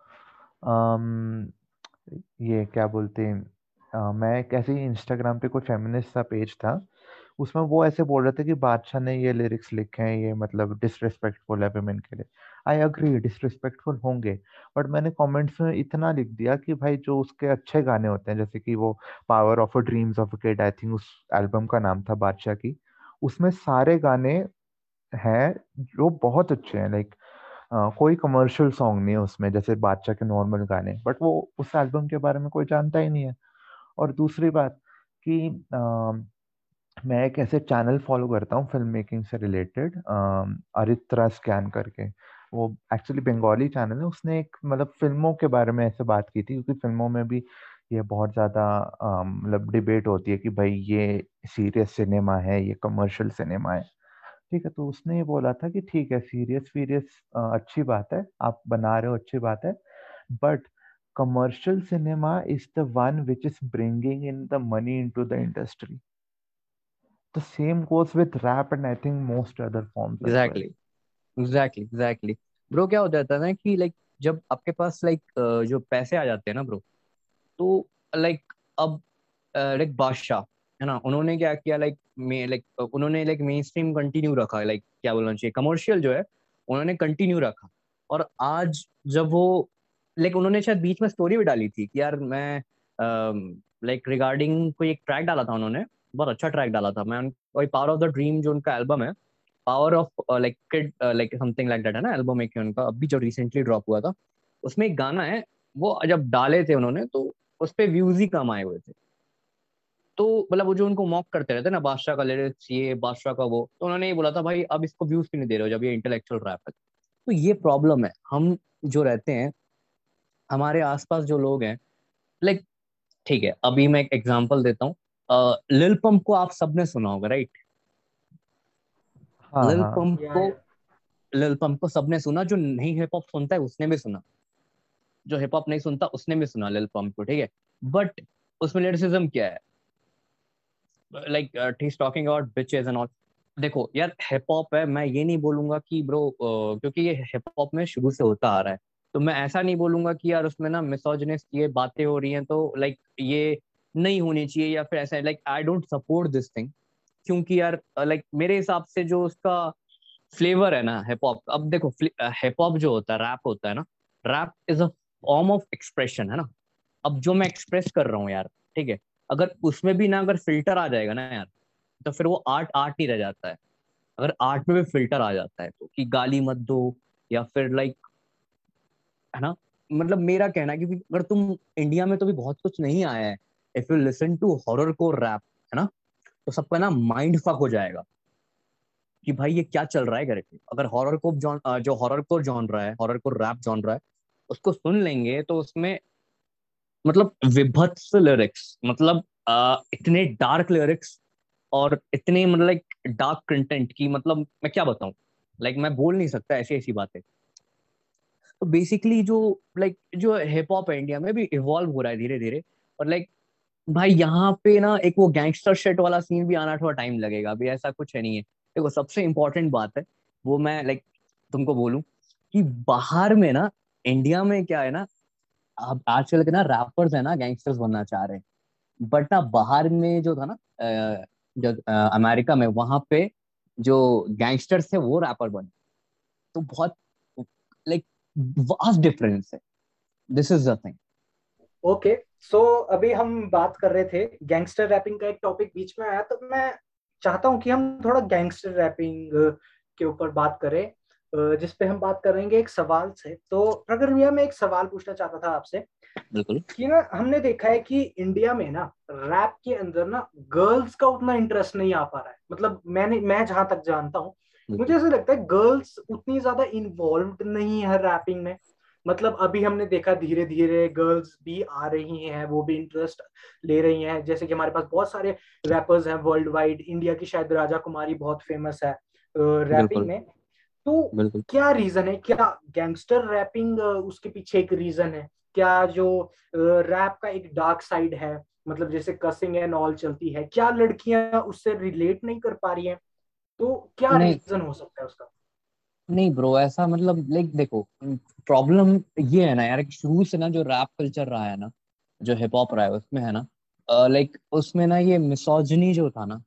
ये क्या बोलते हैं? मैं एक ऐसे इंस्टाग्राम पे कोई फेमिनिस्ट सा पेज था। उसमें वो ऐसे बोल रहे थे कि बादशाह ने ये लिरिक्स लिखे हैं, ये मतलब डिसरिस्पेक्टफुल है विमेन के लिए। आई अग्री डिसरिस्पेक्टफुल होंगे। बट मैंने कमेंट्स में इतना लिख दिया कि भाई जो उसके अच्छे गाने होते हैं, जैसे कि वो power of a dreams of a kid I think उस एल्बम का नाम था बादशाह की, उसमें सारे गाने हैं, जो बहुत अच्छे हैं लाइक कोई कमर्शियल सॉन्ग नहीं है उसमें, जैसे बादशाह के नॉर्मल गाने बट वो उस एल्बम के बारे में कोई जानता ही नहीं है। और दूसरी बात कि मैं एक ऐसे चैनल फॉलो करता हूँ फ़िल्म मेकिंग से रिलेटेड अरित्रा स्कैन करके। वो एक्चुअली बंगाली चैनल है, उसने एक मतलब फ़िल्मों के बारे में ऐसे बात की थी, क्योंकि फ़िल्मों में भी ये बहुत ज़्यादा मतलब डिबेट होती है कि भाई ये सीरियस सिनेमा है, ये कमर्शियल सिनेमा है। ठीक है तो उसने ये बोला था कि ठीक है सीरियस वीरियस अच्छी बात है, आप बना रहे हो अच्छी बात है but commercial cinema is the one which is bringing in the money into the industry same goes with rap and I think most other forms. Exactly. Well. Exactly. Exactly. Bro क्या हो जाता है ना कि लाइक जब आपके पास like जो पैसे आ जाते हैं ना ब्रो तो लाइक अब लाइक बादशाह है ना? उन्होंने क्या किया लाइक लाइक उन्होंने लाइक मेन स्ट्रीम कंटिन्यू रखा लाइक क्या बोलना चाहिए कमर्शियल जो है, उन्होंने कंटिन्यू रखा। और आज जब वो लाइक उन्होंने शायद बीच में स्टोरी भी डाली थी कि यार मैं लाइक रिगार्डिंग कोई एक ट्रैक डाला था उन्होंने, बहुत अच्छा ट्रैक डाला था। मैं वही पावर ऑफ़ द ड्रीम जो उनका एल्बम है power of like kid like something like that है ना एल्बम एक उनका, अभी जो रिसेंटली ड्रॉप हुआ था, उसमें एक गाना है, वो जब डाले थे उन्होंने तो उस पर व्यूज़ ही कम आए हुए थे। तो मतलब वो जो उनको मॉक करते रहते ना बादशाह का लिरिक्स ये बादशाह का वो तो उन्होंने ये बोला था भाई अब इसको व्यूज़ भी नहीं दे रहे हो जब ये इंटेलेक्चुअल रैप है। तो ये प्रॉब्लम है। हम जो रहते हैं हमारे आसपास जो लोग हैं लाइक ठीक है अभी मैं एक एग्जांपल देता हूँ। लिल पंप को आप सबने सुना होगा राइट हाँ, लिल हाँ. पंप को लिल पंप को सबने सुना जो नहीं हिप हॉप सुनता है उसने भी सुना। जो हिप हॉप नहीं सुनता उसने भी सुना लिल पंप को ठीक है? बट उसमें लिरिसिज्म क्या है? Like he talking about bitches and all देखो यार हिप हॉप है मैं ये नहीं बोलूँगा कि ब्रो uh, क्योंकि ये हिप हॉप में शुरू से होता आ रहा है। तो मैं ऐसा नहीं बोलूँगा कि यार उसमें ना मिसोजनिस्ट ये बातें हो रही हैं तो लाइक ये नहीं होनी चाहिए या फिर ऐसा like I don't support this thing क्योंकि यार लाइक मेरे हिसाब से जो उसका फ्लेवर है ना हिप हॉप अब देखो हिप हॉप जो होता है रैप होता है ना rap is a form of expression है ना। अब जो मैं एक्सप्रेस कर रहा हूँ यार ठीक है अगर उसमें भी ना अगर फ़िल्टर आ जाएगा ना यार तो फिर वो आर्ट आर्ट ही रह जाता है। अगर आर्ट में भी फ़िल्टर आ जाता है तो कि गाली मत दो, या फिर लाइक है ना? मतलब मेरा कहना है कि अगर तुम इंडिया में तो भी बहुत कुछ नहीं आया है। If you listen to horror को रैप है ना? तो सबका ना माइंड फक हो जाएगा। कि भाई ये क्या चल रहा है करके? अगर हॉरर को जो हॉरर को जॉन रहा है हॉरर को रैप जॉन रहा है, उसको सुन लेंगे तो उसमें मतलब विभत्स लिरिक्स मतलब आ, इतने डार्क लिरिक्स और इतने मतलब लाइक डार्क कंटेंट की मतलब मैं क्या बताऊँ? लाइक मैं बोल नहीं सकता ऐसी ऐसी बातें। तो बेसिकली जो लाइक जो हिप हॉप इंडिया में भी इवॉल्व हो रहा है धीरे धीरे और लाइक भाई यहाँ पे ना एक वो गैंगस्टर शेट वाला सीन भी आना थोड़ा टाइम लगेगा अभी ऐसा कुछ है नहीं है। देखो सबसे इम्पोर्टेंट बात है वो मैं लाइक तुमको बोलूँ कि बाहर में ना इंडिया में क्या है ना अब आजकल के ना रैपर्स है ना गैंगस्टर्स बनना चाह रहे बट ना बाहर में जो था ना जो अमेरिका में, वहाँ पे जो गैंगस्टर्स थे, वो रैपर बने। तो बहुत लाइक वास्ट डिफरेंस है। This is the thing okay so अभी हम बात कर रहे थे गैंगस्टर रैपिंग का एक टॉपिक बीच में आया तो मैं चाहता हूँ कि हम थोड़ा गैंगस्टर रैपिंग के ऊपर बात करें। जिस पे हम बात करेंगे एक सवाल से। तो प्रगर भैया मैं एक सवाल पूछना चाहता था आपसे बिल्कुल। कि ना हमने देखा है कि इंडिया में ना रैप के अंदर ना गर्ल्स का उतना इंटरेस्ट नहीं आ पा रहा है। मतलब मैंने मैं जहाँ तक जानता हूँ मुझे ऐसा लगता है गर्ल्स उतनी ज़्यादा इन्वॉल्व नहीं है रैपिंग में। मतलब अभी हमने देखा धीरे धीरे गर्ल्स भी आ रही हैं वो भी इंटरेस्ट ले रही हैं। जैसे कि हमारे पास बहुत सारे रैपर्स हैं वर्ल्ड वाइड इंडिया की शायद राजा कुमारी बहुत फ़ेमस है। रैपिंग में तो क्या रीजन है? क्या गैंगस्टर रैपिंग उसके पीछे एक रीजन है? क्या जो रैप का एक डार्क साइड है? मतलब जैसे कसिंग एंड ऑल चलती है क्या लड़कियाँ उससे रिलेट नहीं कर पा रही हैं? तो क्या रीजन हो सकता है उसका? नहीं ब्रो ऐसा मतलब लाइक देखो प्रॉब्लम ये है ना यार शुरू से ना जो रैप कल्चर रहा है ना जो हिप हॉप रहा है उसमें है ना लाइक उसमें ना ये मिसोजनी जो था ना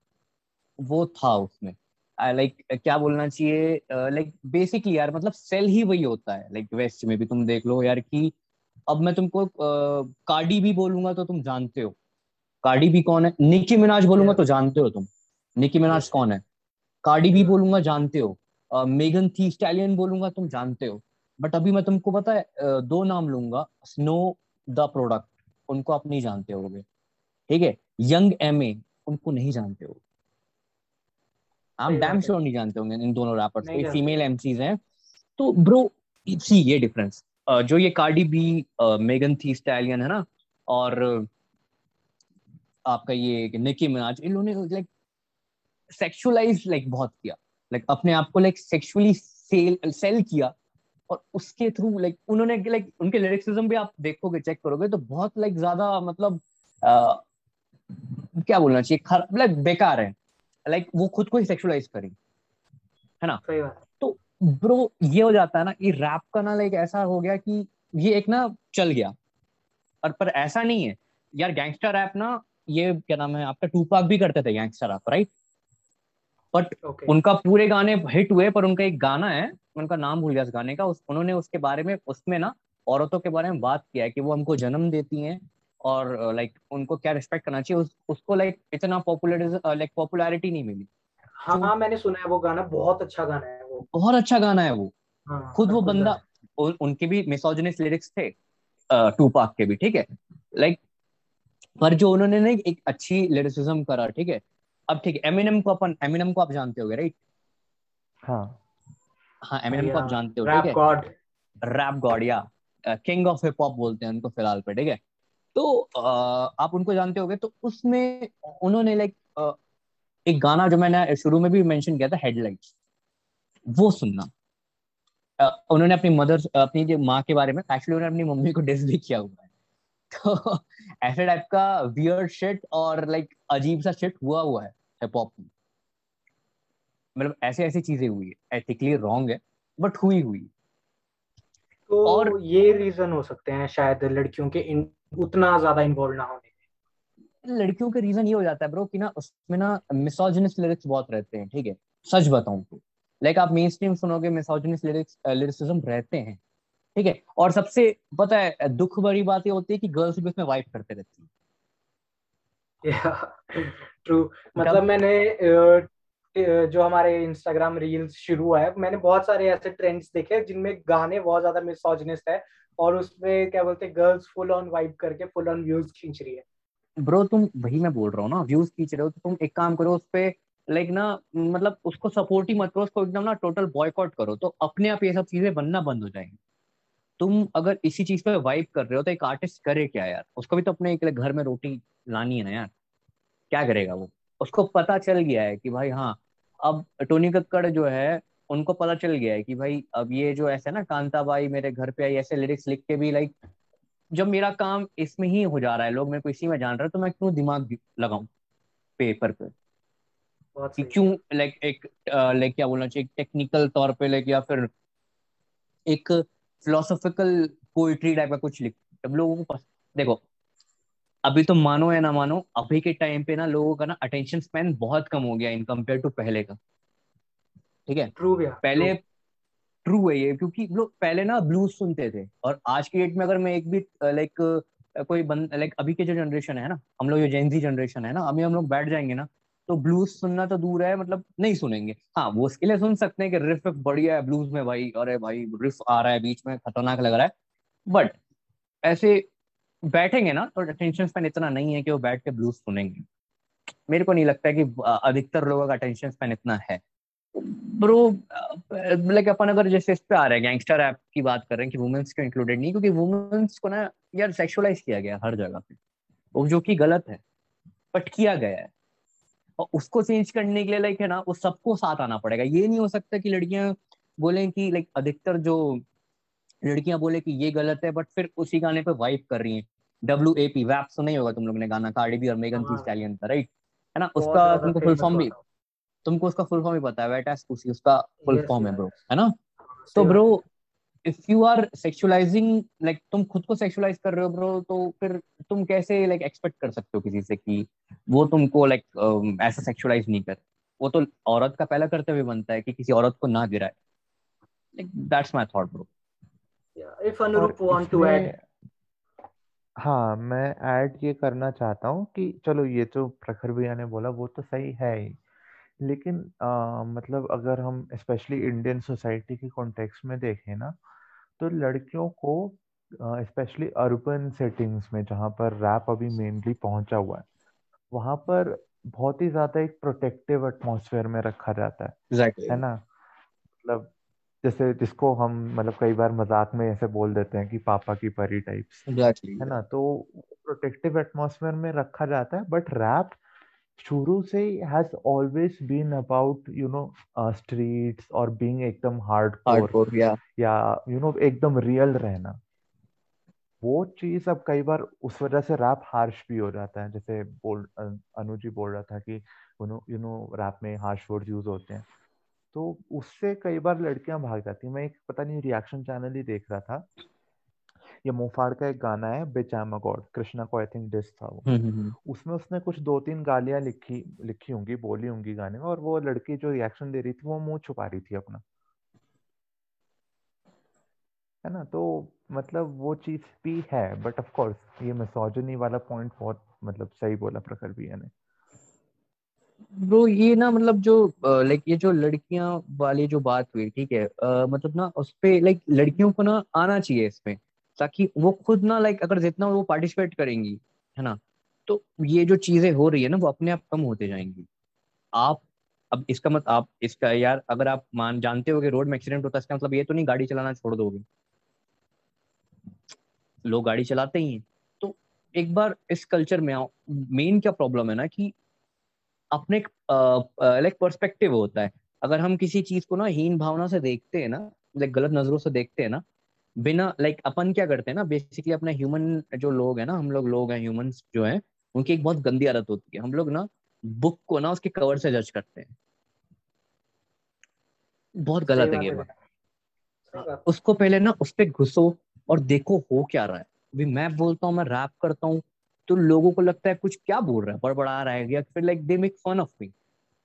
वो था उसमें। लाइक like, क्या बोलना चाहिए? लाइक uh, बेसिकली यार मतलब सेल ही वही होता है लाइक like, वेस्ट में भी तुम देख लो यार कि अब मैं तुमको uh, कार्डी भी बोलूँगा तो तुम जानते हो। कार्डी भी कौन है? निकी मिनाज बोलूँगा तो जानते हो तुम। निकी मिनाज कौन है? कार्डी भी बोलूँगा जानते हो। मेगन थी स्टैलियन बोलूँगा तुम जानते हो। बट अभी मैं तुमको पता है दो नाम लूँगा। स्नो द प्रोडक्ट उनको आप नहीं जानते होगे। ठीक है? यंग एमए उनको नहीं जानते हो आप डैम श्योर नहीं जानते होंगे इन दोनों रैपर्स कोई फीमेल एमसीज हैं। तो ब्रो सी ये डिफरेंस जो ये Cardi B Megan Thee Stallion है ना और आपका ये निकी मिनाज इन लोगों ने लाइक सेक्सुअलाइज लाइक बहुत किया। लाइक अपने आप को लाइक सेक्सुअली सेल सेल किया और उसके थ्रू लाइक उन्होंने लाइक उनके लिरिक्सिज्म भी आप देखोगे चेक करोगे तो बहुत लाइक ज़्यादा मतलब आ, क्या बोलना चाहिए खराब लाइक बेकार है। लाइक वो खुद को ही सेक्सुअलाइज करी है ना? तो ब्रो ये हो जाता है ना ये रैप का ना लाइक ऐसा हो गया कि ये एक ना चल गया। और पर ऐसा नहीं है। यार गैंगस्टर रैप ना ये क्या नाम है आपका टू पाक भी करते थे gangster rap right but okay. उनका पूरे गाने हिट हुए पर उनका एक गाना है उनका नाम भूल गया उस गाने का। उस, उन्होंने उसके बारे में उसमें ना औरतों के बारे में बात किया है कि वो हमको जन्म देती हैं और लाइक uh, उनको क्या रिस्पेक्ट करना चाहिए उस, उसको लाइक इतना पॉपुलर लाइक पॉपुलैरिटी नहीं मिली। हाँ तो, मैंने सुना है वो गाना बहुत अच्छा गाना है वो। बहुत अच्छा गाना है वो। हाँ, खुद वो बंदा उन, उनके भी मिसोजिनिस्ट लिरिक्स थे टू uh, पाक के भी ठीक है? लाइक पर जो उन्होंने ना एक अच्छी लिरिसिज्म करा ठीक है? अब ठीक है एमिनम को अपन एमिनम को आप जानते होगे राइट हाँ। हाँ एमिनम को आप जानते हो ठीक है? रैप गॉड या किंग ऑफ़ हिप हॉप बोलते हैं उनको फ़िलहाल पे ठीक है? तो आप उनको जानते होगे तो उसमें उन्होंने लाइक एक गाना जो मैंने शुरू में भी मेंशन किया था हेडलाइट्स वो सुनना। उन्होंने अपनी मदर अपनी जो माँ के बारे में एक्चुअली उन्होंने अपनी मम्मी को डिस भी किया हुआ है। तो <laughs> ऐसे टाइप का वियर्ड शिट और लाइक अजीब सा शिट हुआ हुआ है हिप हॉप में। मतलब ऐसे ऐसी चीज़ें हुई है। एथिकली रॉन्ग है बट हुई हुई। तो और ये रीजन हो सकते हैं शायद लड़कियों के इन उतना ज़्यादा इन्वॉल्व ना होने लड़कियों के रीजन ये हो जाता है ब्रो कि ना उसमें ना मिसोजिनिस्ट लिरिक्स बहुत रहते हैं ठीक है? सच बताऊँ तो। लाइक आप मेन स्ट्रीम सुनोगे मिसोजिनिस्ट लिरिक्स लिरिक्सिज्म रहते हैं ठीक है? और सबसे पता है दुख भरी बात ये होती है कि गर्ल्स भी उसमें वाइप करते रहती है। ट्रू मतलब मैंने जो हमारे इंस्टाग्राम रील्स शुरू हुआ है मैंने बहुत सारे ऐसे ट्रेंड्स देखे जिनमें गाने बहुत ज़्यादा मिसोजिनिस्ट है। और उसमें क्या बोलते हैं गर्ल्स फुल ऑन वाइब करके फुल ऑन व्यूज़ खींच रही है। ब्रो तुम वही मैं बोल रहा हूँ ना व्यूज़ खींच रहे हो तो तुम एक काम करो, उस पर लाइक ना मतलब उसको सपोर्ट ही मत करो, उसको एकदम ना टोटल बॉयकॉट करो तो अपने आप ये सब चीज़ें बनना बंद हो जाएँगी। तुम अगर इसी चीज़ पे वाइब कर रहे हो तो एक आर्टिस्ट करे क्या यार? उसको भी तो अपने एक घर में रोटी लानी है ना यार। क्या करेगा वो? उसको पता चल गया है कि भाई हाँ अब टोनी कक्कड़ जो है उनको पता चल गया है कि भाई अब ये जो ऐसे ना कांता बाई मेरे घर पे आई ऐसे लिरिक्स लिख के भी लाइक जब मेरा काम इसमें ही हो जा रहा है लोग मेरे को इसी में जान रहे हैं तो मैं क्यों दिमाग लगाऊँ पेपर पे? कि क्यों लाइक एक लाइक क्या बोलना चाहिए टेक्निकल तौर पे लाइक या फिर एक फिलोसॉफिकल पोइट्री टाइप का कुछ लिख अब लोगों को देखो अभी तो मानो या ना मानो अभी के टाइम पे ना लोगों का ना अटेंशन स्पैन बहुत कम हो गया इन कंपेयर टू पहले का। ठीक है? ट्रू पहले ट्रू है ये क्योंकि लोग पहले ना ब्लूज सुनते थे और आज की डेट में अगर मैं एक भी लाइक कोई बंद लाइक अभी के जो जनरेशन है ना हम लोग जो जेंजी जनरेशन है ना अभी हम लोग बैठ जाएँगे ना तो ब्लूज सुनना तो दूर है मतलब नहीं सुनेंगे। हाँ वो उसके लिए सुन सकते हैं कि रिफ बढ़िया है ब्लूज में भाई अरे भाई रिफ आ रहा है बीच में खतरनाक लग रहा है। बट ऐसे बैठेंगे ना तो अटेंशन स्पैन इतना नहीं है कि वो बैठ के ब्लूज सुनेंगे। मेरे को नहीं लगता है कि अधिकतर लोगों का अटेंशन स्पैन इतना है। ब्रो लाइक अपन अगर जैसे इस पे आ रहे हैं गैंगस्टर ऐप की बात कर रहे हैं कि वुमेन्स को इंक्लूडेड नहीं क्योंकि वुमेन्स को ना यार सेक्सुअलाइज किया गया हर जगह पे। वो जो कि गलत है बट किया गया है। और उसको चेंज करने के लिए लाइक है ना वो सबको साथ आना पड़ेगा। ये नहीं हो सकता कि लड़कियाँ बोले कि लाइक अधिकतर जो लड़कियाँ बोले कि ये गलत है बट फिर उसी गाने पे वाइप कर रही हैं। डब्ल्यू ए पी वैप सुना ही होगा तुम लोग ने गाना कार्डी बी और मेगन थी स्टैलियन का राइट है ना उसका तुमको फुल फॉर्म भी तुमको उसका फुल फॉर्म भी पता है वेट एस पुसी उसका फुल फॉर्म है ब्रो है ना? तो bro if you are sexualizing like तुम खुद को सेक्सुअलाइज कर रहे हो ब्रो तो फिर तुम कैसे लाइक like, एक्सपेक्ट कर सकते हो किसी से कि वो तुमको लाइक like, uh, ऐसा सेक्सुअलाइज नहीं कर? वो तो औरत का पहला कर्तव्य बनता है कि किसी औरत को ना गिराए। Like that's my thought bro if Anuroop want to add हाँ मैं ऐड ये करना चाहता हूँ कि चलो ये जो प्रखर भैया ने बोला वो तो सही है ही। लेकिन आ, मतलब अगर हम स्पेशली इंडियन सोसाइटी के कॉन्टेक्स्ट में देखें ना तो लड़कियों को स्पेशली अर्बन सेटिंग्स में जहाँ पर रैप अभी मेनली पहुँचा हुआ है वहाँ पर बहुत ही ज़्यादा एक प्रोटेक्टिव एटमोसफेयर में रखा जाता है exactly. है ना मतलब जैसे जिसको हम मतलब कई बार मज़ाक में ऐसे बोल देते हैं कि पापा की परी टाइप्स exactly. है ना तो प्रोटेक्टिव एटमोसफेयर में रखा जाता है बट रैप शुरू से has always been about you know streets और बीइंग एकदम हार्डकोर या या यू नो एकदम रियल रहना। वो चीज़ अब कई बार उस वजह से रैप हार्श भी हो जाता है। जैसे बोल अनु जी बोल रहा था कि यू नो रैप में हार्श वर्ड यूज़ होते हैं। तो उससे कई बार लड़कियाँ भाग जाती मैं एक पता नहीं रिएक्शन चैनल ही देख रहा था। ये मोफाड़ का एक गाना है बिच एम गॉड कृष्णा को आई थिंक डिस था वो। हम्म, हम्म, हम्म। उसमें उसने कुछ दो तीन गालियाँ लिखी लिखी होंगी बोली होंगी गाने में और वो लड़की जो रिएक्शन दे रही थी वो मुँह छुपा रही थी अपना। है ना? तो मतलब वो चीज़ भी है बट ऑफ़ कोर्स ये मिसोजनी वाला पॉइंट बहुत मतलब सही बोला प्रखर भैया ने। ब्रो ये ना मतलब जो लाइक ये जो लड़कियाँ वाली जो बात हुई ठीक है आ, मतलब ना उस पे लाइक लड़कियों को ना आना चाहिए इसमें। ताकि वो खुद ना लाइक अगर जितना वो पार्टिसिपेट करेंगी, है ना तो ये जो चीज़ें हो रही है ना, वो अपने आप कम होते जाएँगी। आप, अब इसका मत, आप, इसका यार, अगर आप मान, जानते हो कि रोड में एक्सीडेंट होता है, इसका मतलब ये तो नहीं गाड़ी चलाना छोड़ दोगे। लोग गाड़ी चलाते ही हैं। तो एक बार इस कल्चर में आओ मेन क्या प्रॉब्लम है ना कि अपने लाइक पर्सपेक्टिव होता है। अगर हम किसी चीज़ को ना हीन भावना से देखते हैं ना लाइक गलत नज़रों से देखते हैं ना बिना लाइक like, अपन क्या करते हैं ना बेसिकली अपना ह्यूमन जो लोग है ना हम लोग लोग हैं ह्यूमंस जो हैं उनकी एक बहुत गंदी आदत होती है। हम लोग ना बुक को ना उसके कवर से जज करते हैं। बहुत गलत है ये बात। उसको पहले ना उस पर घुसो और देखो हो क्या रहा है। अभी मैं बोलता हूँ मैं रैप करता हूँ तो लोगों को लगता है कुछ क्या बोल रहा है बड़बड़ा रहा है या फिर like they make fun of me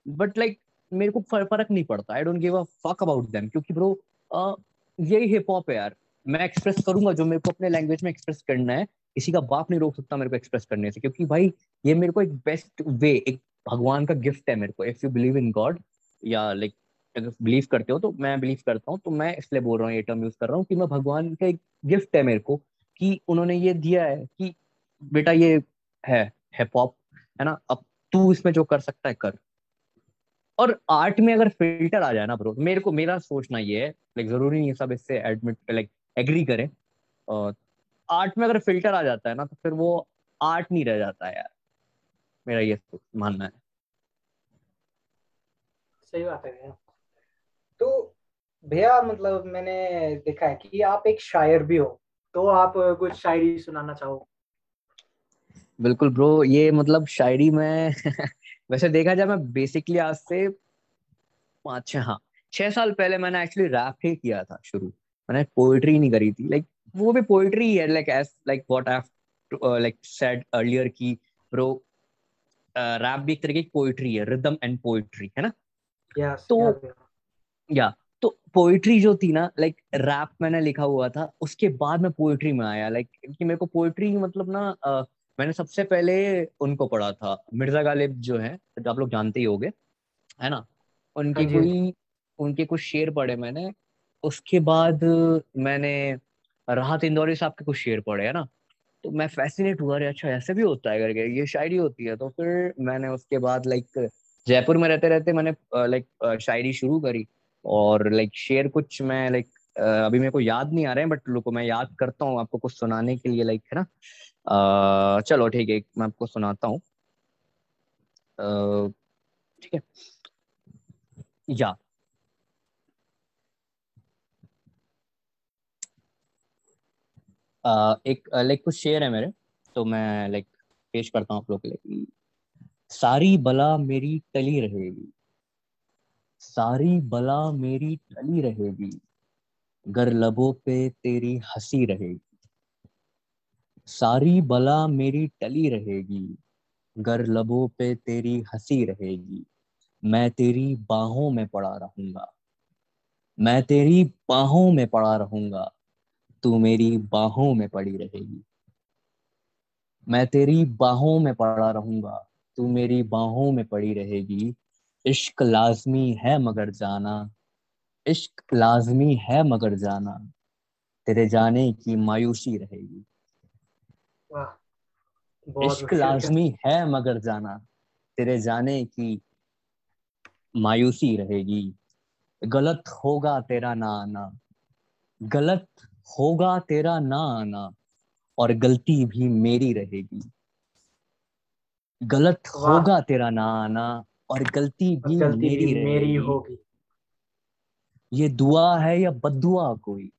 but like मेरे को फ़र्क नहीं पड़ता। I don't give a fuck about them क्योंकि ब्रो यही हिप हॉप है यार। मैं एक्सप्रेस करूँगा जो मेरे को अपने लैंग्वेज में एक्सप्रेस करना है। किसी का बाप नहीं रोक सकता मेरे को एक्सप्रेस करने से, क्योंकि भाई, ये मेरे को एक बेस्ट वे एक भगवान का गिफ्ट है मेरे को। If you believe in god या लाइक अगर बिलीव करते हो तो मैं बिलीव करता हूँ तो मैं इसलिए बोल रहा हूँ, ये टर्म यूज़ कर रहा हूँ कि मैं भगवान का एक गिफ्ट है मेरे को, कि उन्होंने ये दिया है कि, बेटा, ये है हिप हॉप है ना? अब तू इसमें जो कर सकता है, कर। और आर्ट में अगर फ़िल्टर आ जाए ना ब्रो मेरे को, मेरा सोचना ये है लाइक ज़रूरी नहीं है सब इससे एडमिट लाइक एग्री करें। और आर्ट में अगर फ़िल्टर आ जाता है ना तो फिर वो आर्ट नहीं रह जाता है यार। मेरा ये मानना है। सही बात है भैया। तो भैया मतलब मैंने देखा है कि आप एक शायर भी हो तो आप कुछ शायरी सुनाना चाहो? बिल्कुल ब्रो ये मतलब शायरी में <laughs> वैसे देखा जाए मैं बेसिकली आज से पाँच छह हाँ छह साल पहले मैंने एक्चुअली रैप ही किया था शुरू। मैंने पोइट्री नहीं करी थी। लाइक वो भी पोइट्री है like as like what I like said earlier की ब्रो रैप भी एक तरीके की पोइट्री है रिदम एंड पोइट्री है ना? Yes, तो yeah, या तो पोइट्री जो थी ना लाइक रैप मैंने लिखा हुआ था उसके बाद मैं पोइट्री में आया। लाइक कि मेरे को पोइट्री मतलब ना uh, मैंने सबसे पहले उनको पढ़ा था। मिर्ज़ा गालिब जो है तो आप लोग जानते ही होंगे है ना? उनकी हाँ कोई उनके कुछ शेर पढ़े मैंने। उसके बाद मैंने राहत इंदौरी साहब के कुछ शेर पढ़े, है ना? तो मैं फैसिनेट हुआ अच्छा ऐसे भी होता है करके ये शायरी होती है। तो फिर मैंने उसके बाद लाइक जयपुर में रहते रहते मैंने लाइक शायरी शुरू करी। और लाइक शेर कुछ मैं लाइक अभी मेरे को याद नहीं आ रहे हैं बट लोगों मैं याद करता हूँ आपको कुछ सुनाने के लिए लाइक है ना? चलो, ठीक है मैं आपको सुनाता हूँ। ठीक है। या एक लाइक कुछ शेर है मेरे तो मैं लाइक पेश करता हूँ आप लोग के लिए। सारी बला मेरी टली रहेगी। सारी बला मेरी टली रहेगी। गर लबों पे तेरी हँसी रहेगी। सारी बला मेरी टली रहेगी। गर लबों पे तेरी हँसी रहेगी। मैं तेरी बाहों में पड़ा रहूँगा। मैं तेरी बाहों में पड़ा रहूँगा। तू मेरी बाहों में पड़ी रहेगी। मैं तेरी बाहों में पड़ा रहूँगा तू मेरी बाहों में पड़ी रहेगी। इश्क लाजमी है मगर जाना इश्क लाजमी है मगर जाना तेरे जाने की मायूसी रहेगी। इश्क लाजमी है मगर जाना तेरे जाने की मायूसी रहेगी। गलत होगा तेरा ना आना गलत होगा तेरा ना आना और गलती भी मेरी रहेगी। गलत होगा तेरा ना आना और गलती और भी गलती मेरी भी मेरी होगी। ये दुआ है या बदुआ कोई?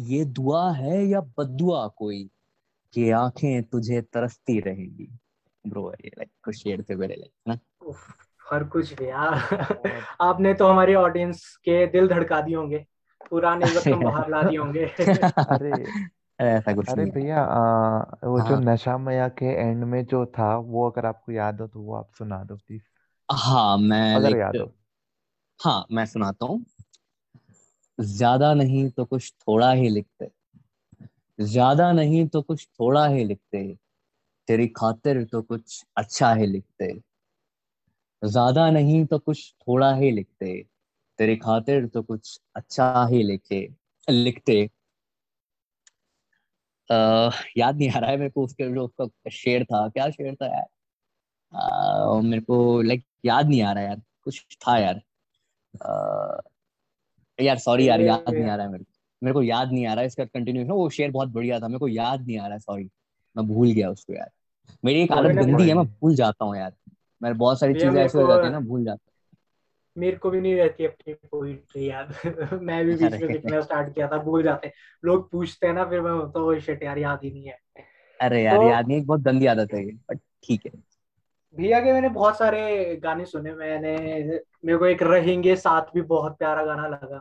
ये दुआ है या बदुआ कोई? कि आँखें तुझे तरसती रहेगी। ब्रो ये लाइक कुछ शेर थे मेरे लाइक ना? हर कुछ भी यार। <laughs> आपने तो हमारी ऑडियंस के दिल धड़का दिए होंगे। पुराने जख्म बाहर ला दिए होंगे। <laughs> अरे ऐसा कुछ अरे नहीं है। भैया वो जो हाँ। नशा मया के एंड में जो था वो अगर आपको याद हो तो वो आप सुना दो प्लीज़। हाँ मैं अगर याद हो। हाँ मैं सुनाता हूँ। ज़्यादा नहीं तो कुछ थोड़ा ही लिखते। ज़्यादा नहीं तो कुछ थोड़ा ही लिखते। तेरी खातिर तो कुछ अच्छा ही लिखते। ज़्यादा नहीं तो कुछ थोड़ा ही लिखते। तेरी खातिर तो कुछ अच्छा ही लिखे लिखते। आ, याद नहीं आ रहा है मेरे को उसके जो उसका शेर था। क्या शेर था यार? आ, मेरे को लाइक याद नहीं आ रहा यार। कुछ था यार। आ, यार सॉरी यार याद नहीं आ रहा है मेरे को। मेरे को याद नहीं आ रहा है इसका कंटिन्यू वो शेर बहुत बढ़िया था। मेरे को याद नहीं आ रहा है सॉरी मैं भूल गया उसको यार। मेरी एक आदत गंदी है मैं भूल जाता हूँ यार। मेरे बहुत सारी चीज़ें ऐसे हो जाती है ना भूल जाता मेरे को भी नहीं रहती अपनी पोइट्री याद। <laughs> मैं भी बीच में लिखना स्टार्ट किया था भूल जाते। लोग पूछते हैं ना फिर मैं तो शिट यार याद ही नहीं है। अरे यार तो याद नहीं एक बहुत गंदी आदत है ये बट ठीक है। भैया के मैंने बहुत सारे गाने सुने मैंने मेरे को एक रहेंगे साथ भी बहुत प्यारा गाना लगा।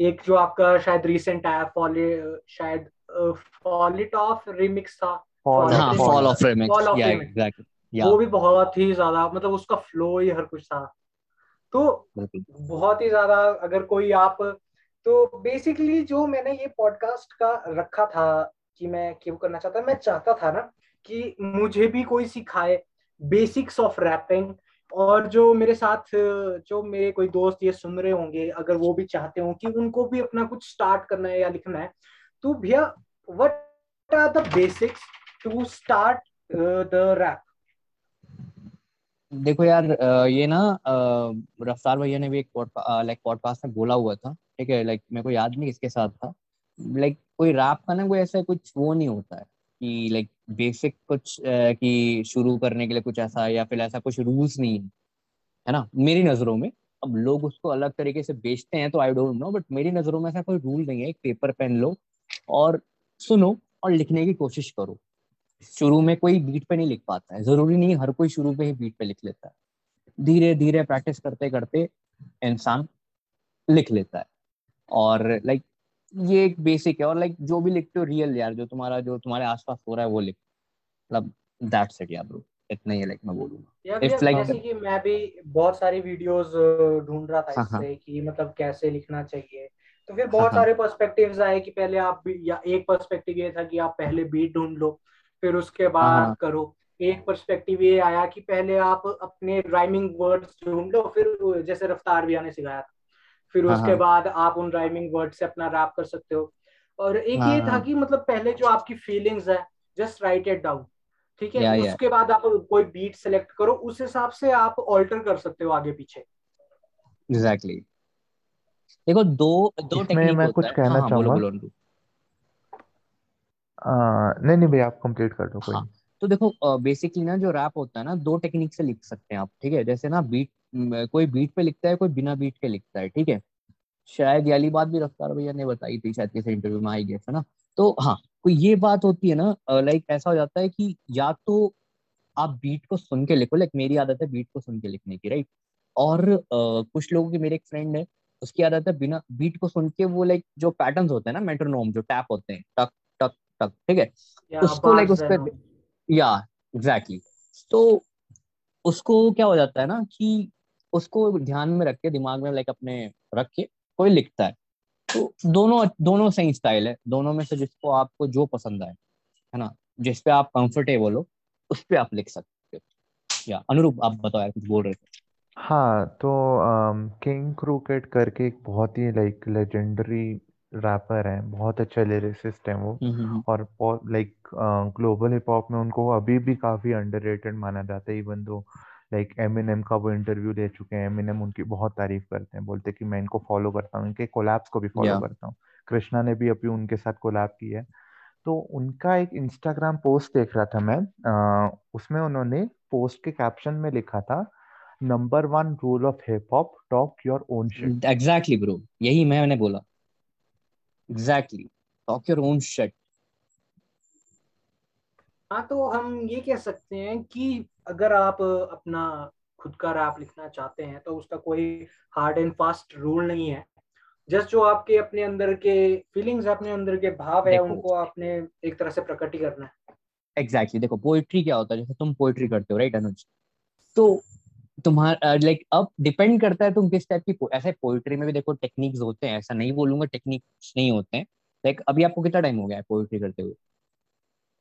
एक जो आपका शायद रिसेंट आया फॉल शायद फॉल इट ऑफ़ रिमिक्स था। फॉल हाँ of fall fall of remix fall of या रिमिक्स एग्जैक्टली वो भी बहुत ही ज़्यादा मतलब उसका फ्लो ही हर कुछ था। तो बहुत ही ज़्यादा अगर कोई आप तो बेसिकली जो मैंने ये पॉडकास्ट का रखा था कि मैं क्यों करना चाहता मैं चाहता था ना कि मुझे भी कोई सिखाए बेसिक्स ऑफ़ रैपिंग और जो मेरे साथ जो मेरे कोई दोस्त ये सुन रहे होंगे अगर वो भी चाहते हो कि उनको भी अपना कुछ स्टार्ट करना है या लिखना है तो भैया what are the basics to start the rap देखो यार ये ना रफ्तार भैया ने भी एक लाइक पॉडकास्ट में बोला हुआ था, ठीक है? लाइक मेरे को याद नहीं किसके साथ था। लाइक कोई रैप का ना कोई ऐसा कुछ वो नहीं होता है कि लाइक बेसिक कुछ कि शुरू करने के लिए कुछ ऐसा या फिर ऐसा कुछ रूल्स नहीं है है ना? मेरी नज़रों में, अब लोग उसको अलग तरीके से बेचते हैं तो आई डोंट नो बट मेरी नज़रों में ऐसा कोई रूल नहीं है, एक पेपर पेन लो और सुनो और लिखने की कोशिश करो। शुरू में कोई बीट पे नहीं लिख पाता है। ज़रूरी नहीं हर कोई शुरू पे ही बीट पे लिख लेता है। धीरे धीरे प्रैक्टिस करते करते इंसान लिख लेता है। और लाइक ये एक बेसिक है और लाइक जो भी लिखते हो रियल यार जो तुम्हारा जो तुम्हारे आसपास हो रहा है वो लिख। मतलब दैट्स इट यार ब्रो इतना ही लाइक मैं बोलूँगा। इट्स लाइक जैसे कि मैं भी बहुत सारी वीडियोस ढूंढ रहा था हाँ, हाँ। इससे कि मतलब कैसे लिखना चाहिए। तो फिर बहुत हाँ, सारे पर्सपेक्टिव्स आए कि पहले आप या एक पर्सपेक्टिव ये था कि आप पहले बीट ढूंढ लो। फिर उसके बाद करो। एक पर्सपेक्टिव ये आया कि पहले आप अपने राइमिंग वर्ड्स ढूंढ लो फिर जैसे रफ्तार भी आने सिखाया था। फिर उसके बाद आप उन राइमिंग वर्ड से अपना रैप कर सकते हो। और एक ये था कि मतलब पहले जो आपकी फीलिंग्स है जस्ट राइट इट डाउन ठीक है? Yeah, उसके yeah. बाद आप कोई बीट सेलेक्ट करो उस हिसाब से आप ऑल्टर कर सकते हो आगे पीछे। Exactly exactly. देखो दो दो टेक्निक मैं कुछ कहना हाँ, चाहूँगा। नहीं नहीं भैया आप कंप्लीट कर दो कोई हाँ, तो देखो बेसिकली ना जो रैप होता है ना दो टेक्निक से लिख सकते हैं आप ठीक है? जैसे ना बीट कोई बीट पे लिखता है कोई बिना बीट के लिखता है ठीक है? शायद वाली बात भी रफ्तार भैया ने बताई थी शायद किसी इंटरव्यू में आई गया है ना? तो हाँ तो ये बात होती है ना लाइक ऐसा हो जाता है कि या तो आप बीट को सुन के लिखो लाइक मेरी आदत है बीट को सुन के लिखने की राइट और आ, कुछ लोगों की मेरे एक फ्रेंड है उसकी आदत है बिना बीट को सुन के वो लाइक जो पैटर्न्स होते हैं ना मेट्रोनोम जो टैप होते हैं टक टक ठीक है? उसको लाइक उस पर या एग्जैक्टली तो उसको क्या हो जाता है ना कि उसको ध्यान में रख के दिमाग में लाइक अपने रख के कोई लिखता है। तो दोनों दोनों सही स्टाइल है। दोनों में से जिसको आपको जो पसंद आए है ना? जिस पे आप कंफर्टेबल हो उस पे आप लिख सकते हो। या अनुरूप आप बताओ यार कुछ बोल रहे थे। हाँ तो किंग क्रूकेट करके एक बहुत ही लाइक लेजेंडरी रैपर हैं बहुत अच्छे लिरिसिस्ट हैं वो और लाइक ग्लोबल हिप हॉप में उनको अभी भी काफ़ी अंडररेटेड माना जाता है इवन दो लाइक एमिनेम का वो इंटरव्यू दे चुके हैं एमिनेम उनकी बहुत तारीफ़ करते हैं बोलते कि मैं इनको फॉलो करता हूँ इनके कोलैब्स को भी फॉलो yeah. करता हूँ। कृष्णा ने भी अभी उनके साथ कोलैब किया है। तो उनका एक इंस्टाग्राम पोस्ट देख रहा था मैं आ, उसमें उन्होंने पोस्ट के कैप्शन में लिखा था number one rule of hip hop talk your own shit exactly bro यही मैंने बोला। Exactly talk your own shit हाँ तो हम ये कह सकते हैं कि अगर आप अपना खुद का रैप लिखना चाहते हैं तो उसका कोई हार्ड एंड फास्ट रूल नहीं है। जस्ट जो आपके अपने अंदर के फीलिंग्स अपने अंदर के भाव है उनको आपने एक तरह से प्रकट ही करना है। Exactly exactly. देखो पोइट्री क्या होता है? जैसे तुम पोइट्री करते हो राइट अनुज तो तुम्हारा लाइक अब डिपेंड करता है तुम किस टाइप की ऐसे पोइट्री में भी देखो टेक्निक्स होते हैं ऐसा नहीं बोलूँगा टेक्निक्स नहीं होते हैं लाइक अभी आपको कितना टाइम हो गया है पोइट्री करते हुए?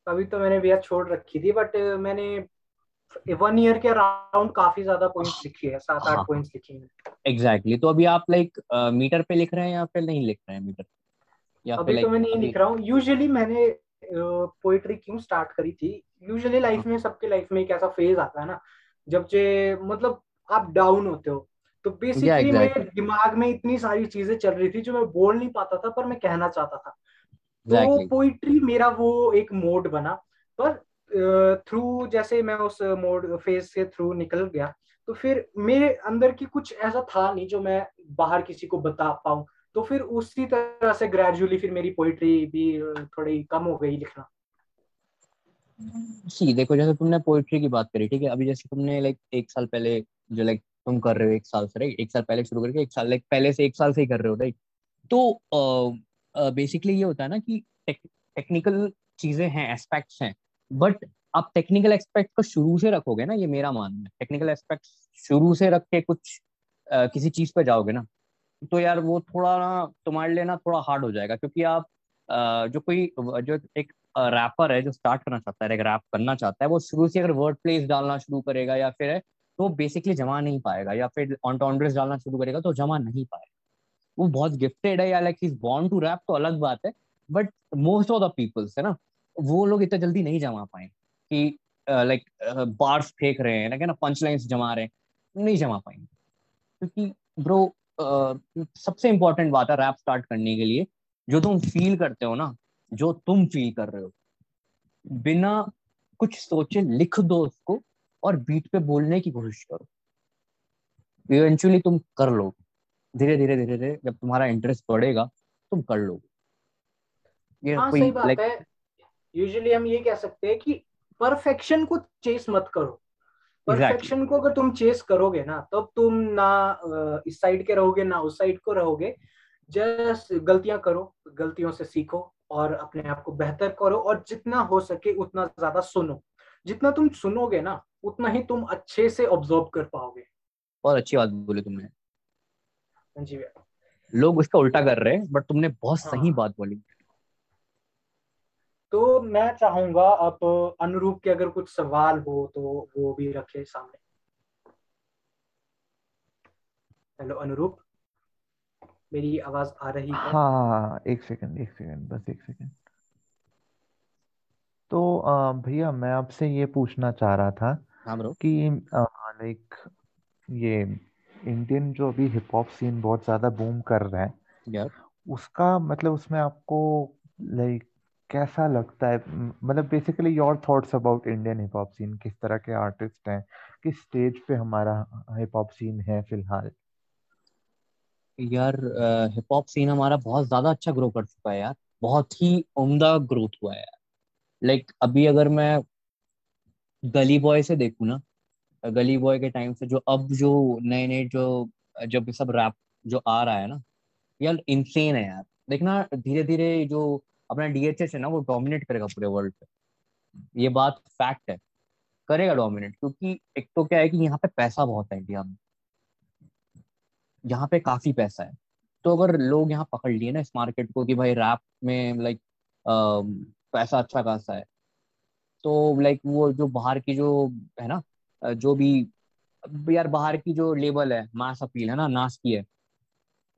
अभी तो मैंने भैया छोड़ रखी थी बट मैंने वन ईयर के अराउंड काफ़ी ज़्यादा पॉइंट्स लिखी है सात आठ पॉइंट्स लिखी है। एग्जैक्टली तो अभी आप लाइक मीटर पे लिख रहे हैं या फिर नहीं लिख रहे हैं मीटर या अभी तो मैं नहीं लिख रहा हूँ यूजुअली मैंने पोइट्री क्यों स्टार्ट करी थी? यूजुअली लाइफ में सबके लाइफ में एक ऐसा फ़ेज़ आता है ना जब जे मतलब आप डाउन होते हो। तो बेसिकली yeah, exactly. मेरे दिमाग में इतनी सारी चीज़ें चल रही थी जो मैं बोल नहीं पाता था पर मैं कहना चाहता था। exactly. तो पोइट्री मेरा वो एक मोड बना। पर थ्रू जैसे मैं उस मोड फ़ेज़ से थ्रू निकल गया तो फिर मेरे अंदर की कुछ ऐसा था नहीं जो मैं बाहर किसी को बता पाऊँ। तो फिर उसी तरह से ग्रेजुअली फिर मेरी पोइट्री भी थोड़ी कम हो गई लिखना। सी देखो जैसे तुमने पोइट्री की बात करी ठीक है? अभी जैसे तुमने लाइक एक साल पहले जो लाइक तुम कर रहे हो एक साल से राइट एक साल पहले शुरू करके एक साल लाइक पहले से एक साल से ही कर रहे हो राइट तो बेसिकली ये होता है ना कि टेक्निकल चीज़ें हैं एस्पेक्ट्स हैं बट आप टेक्निकल एस्पेक्ट को शुरू से रखोगे ना ये मेरा मानना है। टेक्निकल एस्पेक्ट शुरू से रख के कुछ आ, किसी चीज़ पे जाओगे ना तो यार वो थोड़ा ना तुम्हारे लिए ना थोड़ा हार्ड हो जाएगा क्योंकि आप आ, जो कोई जो एक रैपर है जो स्टार्ट करना चाहता है एक रैप करना चाहता है, वो शुरू से अगर वर्ड प्लेस डालना शुरू करेगा या फिर तो बेसिकली जमा नहीं पाएगा या फिर ऑनटॉन्ड्रेस डालना शुरू करेगा तो जमा नहीं पाएगा। वो बहुत गिफ्टेड है या like is born to rap तो अलग बात है but most of the peoples है ना, वो लोग इतना जल्दी नहीं जमा पाए कि लाइक बार्स फेंक रहे हैं ना पंच लाइन्स जमा रहे हैं, नहीं जमा पाएँगे क्योंकि ब्रो सबसे इंपॉर्टेंट बात है रैप स्टार्ट करने के लिए, जो तुम फील करते हो ना जो तुम फील कर रहे हो। बिना कुछ सोचे लिख दो उसको और बीट पे बोलने की कोशिश करो। इवेंचुअली तुम कर लो धीरे धीरे धीरे धीरे जब तुम्हारा इंटरेस्ट बढ़ेगा तुम कर लोगे। ये हाँ, सही बात like, है। यूजुअली हम ये कह सकते हैं कि परफेक्शन को चेस मत करो। Perfection exactly. को अगर तुम चेस करोगे ना तब तो तुम ना इस साइड के रहोगे ना उस साइड को रहोगे। जस्ट गलतियाँ करो गलतियों से सीखो। और अपने आप को बेहतर करो और जितना हो सके उतना ज़्यादा सुनो। जितना तुम सुनोगे ना उतना ही तुम अच्छे से ऑब्ज़र्व कर पाओगे। बहुत अच्छी बात बोली तुमने। हाँ जी भैया। लोग उसका उल्टा कर रहे हैं बट तुमने बहुत हाँ। सही बात बोली। तो मैं चाहूँगा अब अनुरूप के अगर कुछ सवाल हो तो वो भी रखे सामने। हेलो अनुरूप। मेरी आवाज़ आ रही है। हाँ एक सेकंड एक सेकंड बस एक सेकंड तो भैया मैं आपसे ये पूछना चाह रहा था हाँ ब्रो कि लाइक ये इंडियन जो अभी हिप हॉप सीन बहुत ज़्यादा बूम कर रहा है यार उसका मतलब उसमें आपको लाइक कैसा लगता है? मतलब basically your thoughts about Indian hip hop scene किस तरह के आर्टिस्ट हैं किस स्टेज पे हमारा हिप हॉप सीन है फ़िलहाल? यार हिप हॉप सीन हमारा बहुत ज़्यादा अच्छा ग्रो कर चुका है यार। बहुत ही उम्दा ग्रोथ हुआ है यार। लाइक अभी अगर मैं गली बॉय से देखूँ ना गली बॉय के टाइम से जो अब जो नए नए जो, जब सब रैप जो आ रहा है ना, यार इंसेन है यार। देखना धीरे धीरे जो अपना डीएचएस है ना, वो डोमिनेट करेगा पूरे वर्ल्ड पे। ये बात फैक्ट है। करेगा डोमिनेट क्योंकि एक तो क्या है कि यहाँ पे पैसा बहुत है इंडिया में। यहाँ पे काफ़ी पैसा है। तो अगर लोग यहाँ पकड़ लिए ना इस मार्केट को कि भाई रैप में लाइक पैसा अच्छा खासा है तो लाइक वो जो बाहर की जो, है ना जो भी यार बाहर की जो लेबल है मास अपील है ना नास की है।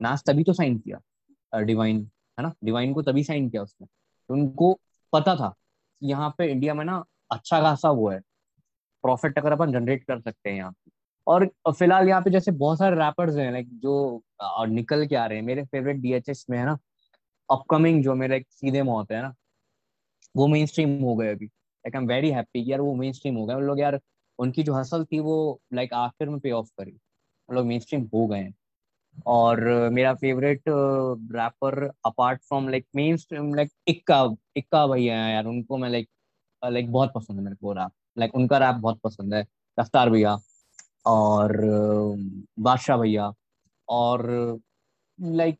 नास तभी तो साइन किया डिवाइन है ना डिवाइन को तभी साइन किया उसने। तो उनको पता था यहाँ पे इंडिया में ना अच्छा खासा वो है। प्रॉफिट अगर अपन जनरेट कर सकते हैं यहाँ और फ़िलहाल यहाँ पे जैसे बहुत सारे रैपर्स हैं लाइक जो, और निकल के आ रहे हैं। मेरे फेवरेट डीएचएस में है ना अपकमिंग जो मेरे सीधे मौत है ना, वो मेन स्ट्रीम हो गए अभी। Like I am very happy यार वो मेन स्ट्रीम हो गए। लोग यार, उनकी जो हसल थी वो लाइक आखिर में पे ऑफ़ करी। लोग मेन स्ट्रीम हो गए हैं। और मेरा favourite rapper apart from like mainstream like Ikka Ikka भैया है यार। उनको मैं लाइक लाइक बहुत पसंद है मेरे को रैप लाइक उनका रैप बहुत पसंद है। रफ्तार भैया। और बादशाह भैया और लाइक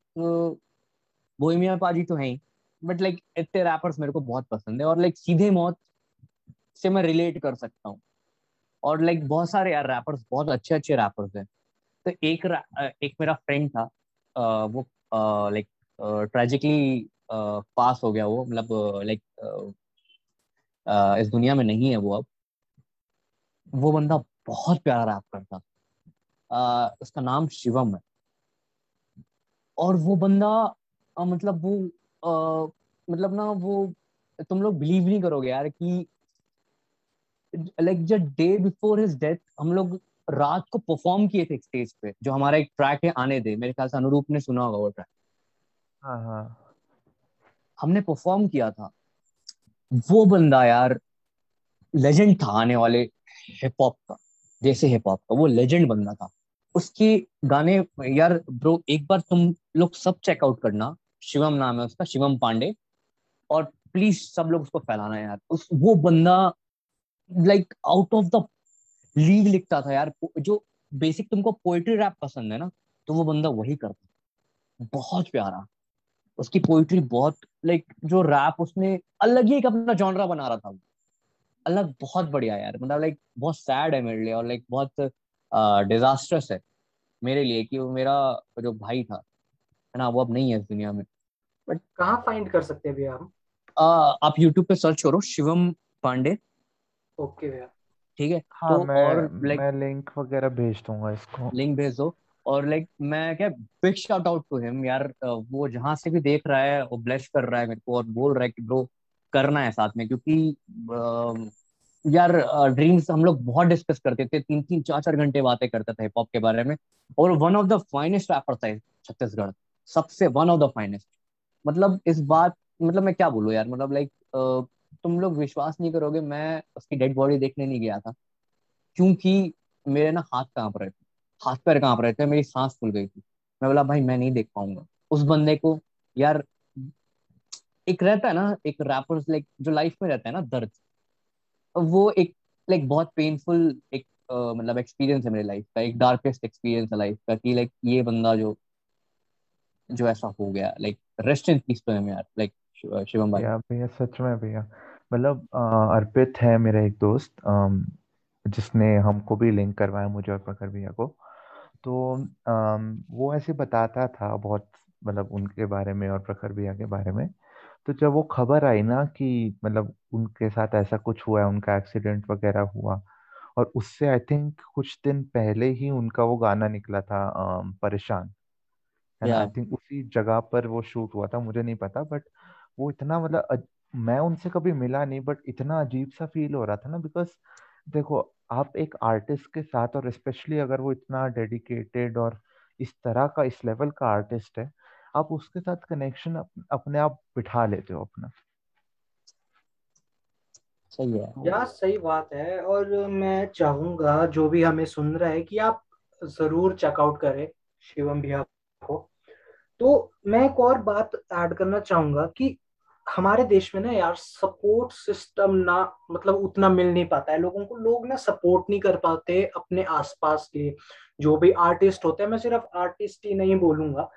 बोहिमिया पाजी तो है ही बट लाइक इतने रैपर्स मेरे को बहुत पसंद है और लाइक सीधे मौत से मैं रिलेट कर सकता हूँ। और लाइक बहुत सारे यार रैपर्स बहुत अच्छे अच्छे रैपर्स हैं। तो एक एक मेरा फ्रेंड था वो लाइक ट्रेजिकली पास हो गया वो मतलब लाइक इस दुनिया में नहीं है वो अब। वो बंदा बहुत प्यारा रैप करता आ, उसका नाम शिवम है। और वो बंदा आ, मतलब वो आ, मतलब ना वो तुम लोग बिलीव नहीं करोगे यार कि लाइक जब डे बिफोर हिज डेथ हम लोग रात को परफॉर्म किए थे स्टेज पे जो हमारा एक ट्रैक है आने दे। मेरे ख्याल से अनुरूप ने सुना होगा वो ट्रैक हाँ हाँ। हमने परफॉर्म किया था। वो बंदा यार लेजेंड था आने वाले हिप हॉप का। जैसे हिप हॉप का, वो लेजेंड बंदा था। उसके गाने, यार ब्रो एक बार तुम लोग सब चेकआउट करना। शिवम नाम है उसका, शिवम पांडे। और प्लीज़ सब लोग उसको फैलाना यार। उस, वो बंदा like out of the league लिखता था यार। जो बेसिक तुमको पोइट्री रैप पसंद है ना तो वो बंदा वही करता बहुत प्यारा। उसकी पोइट्री बहुत लाइक जो रैप उसने, अलग ही एक अपना जॉनरा बना रहा था अलग बहुत बढ़िया यार। मतलब लाइक बहुत सैड है मेरे लिए और लाइक बहुत डिजास्टर्स है मेरे लिए कि वो मेरा जो भाई था है ना वो अब नहीं है इस दुनिया में। बट कहाँ फाइंड कर सकते हैं भैया हम आप यूट्यूब पे सर्च करो शिवम पांडे। ओके भैया। ठीक है? हाँ तो मैं और लाइक मैं लिंक वगैरह भेज दूँगा इसको। लिंक भेज दो। और लाइक मैं क्या big shout out to him यार। वो जहाँ से भी देख रहा है वो ब्लेस कर रहा है मेरे को और बोल रहा है कि ब्रो करना है साथ में, क्योंकि यार ड्रीम्स हम लोग बहुत डिस्कस करते थे, तीन तीन, चार चार घंटे बातें करते थे हिप हॉप के बारे में, और one of the finest rapper था छत्तीसगढ़, सबसे वन ऑफ़ द फाइनेस्ट मतलब इस बात मतलब मैं क्या बोलूँ यार मतलब लाइक तुम लोग विश्वास नहीं करोगे, मैं उसकी डेड बॉडी देखने नहीं गया था, क्योंकि मेरे ना हाथ काँप रहे थे, हाथ पैर काँप रहे थे, मेरी सांस फूल गई थी। मैं बोला, भाई, मैं नहीं देख पाऊँगा। उस बंदे को, यार एक रहता है ना एक रैपर्स लाइक जो लाइफ में रहता है ना दर्द। वो एक लाइक बहुत पेनफुल एक मतलब एक्सपीरियंस है मेरी लाइफ का एक डार्केस्ट एक्सपीरियंस है लाइफ का कि लाइक ये बंदा जो जो ऐसा हो गया लाइक रेस्ट इन पीस तो है यार लाइक शिवम भाई। भैया सच में भैया। मतलब अर्पित है मेरा एक दोस्त अम, जिसने हमको भी लिंक करवाया मुझे और प्रखर भैया को। तो अम, वो ऐसे बताता था बहुत मतलब उनके बारे में और प्रखर भैया के बारे में। तो जब वो खबर आई ना कि मतलब उनके साथ ऐसा कुछ हुआ है उनका एक्सीडेंट वगैरह हुआ और उससे आई थिंक कुछ दिन पहले ही उनका वो गाना निकला था अम, परेशान है ना? या आई थिंक उसी जगह पर वो शूट हुआ था मुझे नहीं पता बट वो इतना मतलब अज- मैं उनसे कभी मिला नहीं बट इतना अजीब सा फील हो रहा था ना बिकॉज़ देखो आप एक आर्टिस्ट के साथ और स्पेशली अगर वो इतना डेडिकेटेड और इस तरह का इस लेवल का आर्टिस्ट है आप उसके साथ कनेक्शन अप, अपने आप बिठा लेते हो अपना। सही है। तो या सही बात है और मैं चाहूँगा जो भी हमें सुन रहा है कि आप ज़रूर चेकआउट करें शिवम भैया को। तो मैं एक और बात ऐड करना चाहूँगा कि हमारे देश में ना यार सपोर्ट सिस्टम ना मतलब उतना मिल नहीं पाता है। लोगों को लोग ना सपोर्ट नहीं कर पाते अपने आसपास के जो भी आर्टिस्ट होते हैं। मैं सिर्फ़ आर्टिस्ट ही नहीं बोलूँगा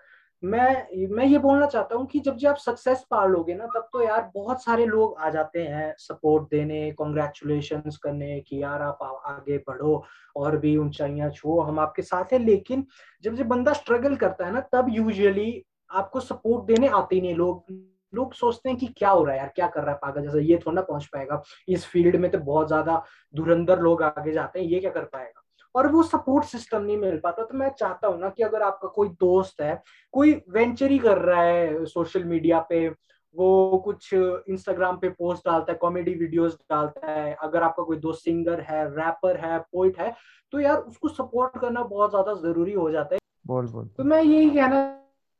मैं मैं ये बोलना चाहता हूँ कि जब जब आप सक्सेस पा लोगे ना, तब तो यार बहुत सारे लोग आ जाते हैं सपोर्ट देने कॉन्ग्रेचुलेशन करने कि यार आप आगे बढ़ो और भी ऊंचाइयाँ छुओ, हम आपके साथ हैं। लेकिन जब जब बंदा स्ट्रगल करता है ना, तब यूजुअली आपको सपोर्ट देने आते ही नहीं। लोग लोग सोचते हैं कि क्या हो रहा है यार, क्या कर रहा है पागल जैसे, ये थोड़ा ना पहुँच पाएगा। इस फ़ील्ड में तो बहुत ज़्यादा धुरंधर लोग आगे जाते हैं, ये क्या कर पाएगा? और वो सपोर्ट सिस्टम नहीं मिल पाता। तो मैं चाहता हूँ ना कि अगर आपका कोई दोस्त है कोई वेंचर ही कर रहा है सोशल मीडिया पे वो कुछ इंस्टाग्राम पे पोस्ट डालता है कॉमेडी वीडियोस डालता है अगर आपका कोई दोस्त सिंगर है रैपर है पोइट है तो यार उसको सपोर्ट करना बहुत ज़्यादा ज़रूरी हो जाता है। बोल बोल। तो मैं यही कहना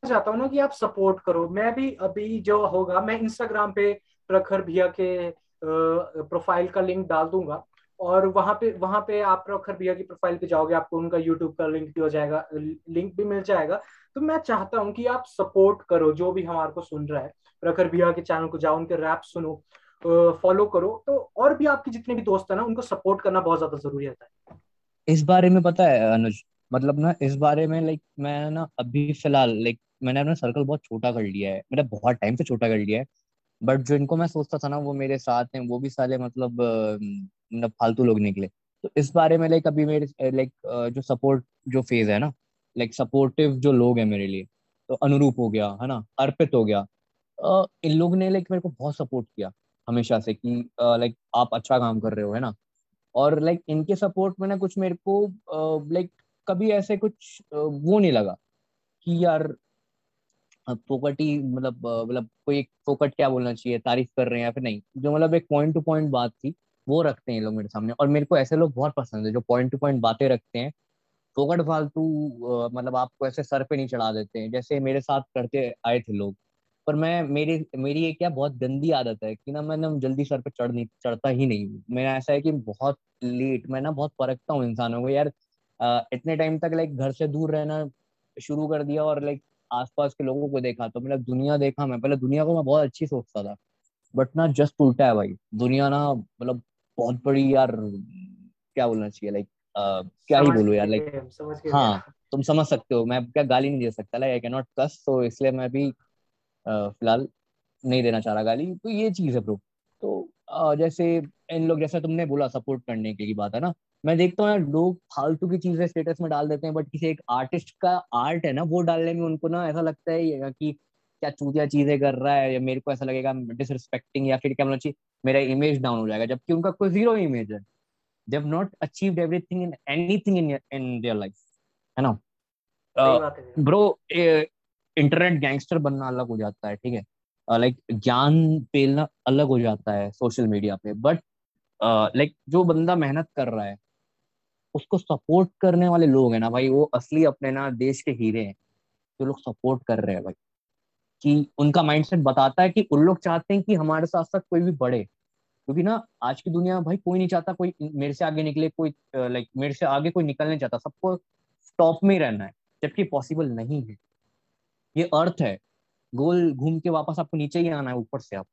चाहता हूँ ना कि आप सपोर्ट करो। मैं भी अभी जो होगा मैं इंस्टाग्राम पे प्रखर भैया के प्रोफ़ाइल का लिंक डाल दूँगा। और वहाँ पे वहाँ पे आप प्रखर भैया की प्रोफ़ाइल पे जाओगे, आपको उनका यूट्यूब का लिंक भी हो जाएगा लिंक भी मिल जाएगा। तो मैं चाहता हूँ कि आप सपोर्ट करो, जो भी हमारे को सुन रहा है। प्रखर भैया के चैनल को जाओ, उनके रैप सुनो फॉलो करो। तो और भी आपके जितने भी दोस्त है ना, उनको सपोर्ट करना बहुत ज़्यादा ज़रूरी होता है। इस बारे में पता है, अनुज? मतलब ना, इस बारे में लाइक मैं ना अभी फ़िलहाल लाइक मैंने अपना सर्कल बहुत छोटा कर लिया है। मतलब बहुत टाइम से छोटा कर लिया है। बट जो इनको मैं सोचता था ना, वो मेरे साथ हैं, वो भी साले मतलब मतलब फालतू लोग निकले। तो इस बारे में लाइक अभी मेरे लाइक जो सपोर्ट जो फ़ेज़ है ना लाइक सपोर्टिव जो लोग हैं मेरे लिए तो अनुरूप हो गया, है ना, अर्पित हो गया। इन लोग ने लाइक मेरे को बहुत सपोर्ट किया हमेशा से कि लाइक आप अच्छा काम कर रहे हो, है ना। और लाइक इनके सपोर्ट में ना कुछ मेरे को लाइक कभी ऐसे कुछ वो नहीं लगा कि यार फोकट ही मतलब मतलब कोई फोकट क्या बोलना चाहिए, तारीफ़ कर रहे हैं या फिर नहीं, जो मतलब एक पॉइंट टू पॉइंट बात थी, वो रखते हैं लोग मेरे सामने। और मेरे को ऐसे लोग बहुत पसंद है जो पॉइंट टू पॉइंट बातें रखते हैं। फोकट फालतू मतलब आपको ऐसे सर पे नहीं चढ़ा देते हैं, जैसे मेरे साथ करते आए थे लोग। पर मैं, मेरी मेरी ये क्या बहुत गंदी आदत है कि ना मैं ना जल्दी सर पे चढ़ नहीं, चढ़ता ही नहीं मेरा ऐसा है कि बहुत लेट मैं ना बहुत परखता हूँ इंसानों को, यार इतने टाइम तक लाइक घर से दूर रहना शुरू कर दिया और लाइक आसपास के लोगों को देखा तो मतलब दुनिया देखा मैं। पहले दुनिया को मैं बहुत अच्छी सोचता था बट ना जस्ट उल्टा है भाई। दुनिया ना मतलब बहुत बड़ी यार क्या बोलना चाहिए लाइक क्या ही बोलूँ यार लाइक हाँ तुम समझ सकते हो मैं क्या गाली नहीं दे सकता like I can not cuss तो इसलिए मैं भी फ़िलहाल नहीं देना चाह रहा गाली तो ये चीज़ है ब्रो तो जैसे इन लोग जैसे तुमने बोला सपोर्ट करने की बात है ना? मैं देखता हूँ यार लोग फालतू की चीज़ें स्टेटस में डाल देते हैं बट किसी एक आर्टिस्ट का आर्ट है ना वो डालने में उनको ना ऐसा लगता है कि क्या चूतिया चीज़ें कर रहा है या मेरे को ऐसा लगेगा डिसरिस्पेक्टिंग या फिर क्या बोलना चाहिए मेरा इमेज डाउन हो जाएगा जबकि उनका कोई ज़ीरो इमेज है। They have not achieved everything in anything in in their life है ना? ब्रो इंटरनेट गैंगस्टर बनना अलग हो जाता है ठीक है? लाइक uh, ज्ञान पेलना अलग हो जाता है सोशल मीडिया पे बट लाइक uh, जो बंदा मेहनत कर रहा है उसको सपोर्ट करने वाले लोग हैं ना भाई, वो असली अपने ना देश के हीरे हैं, जो लोग सपोर्ट कर रहे हैं भाई। कि उनका माइंडसेट बताता है कि उन लोग चाहते हैं कि हमारे साथ साथ कोई भी बढ़े। क्योंकि ना, आज की दुनिया भाई कोई नहीं चाहता कोई मेरे से आगे निकले, कोई लाइक मेरे से आगे कोई निकलने चाहता। सबको टॉप में ही रहना है, जबकि पॉसिबल नहीं है। ये अर्थ है। गोल घूम के वापस आपको नीचे ही आना है, ऊपर से आप।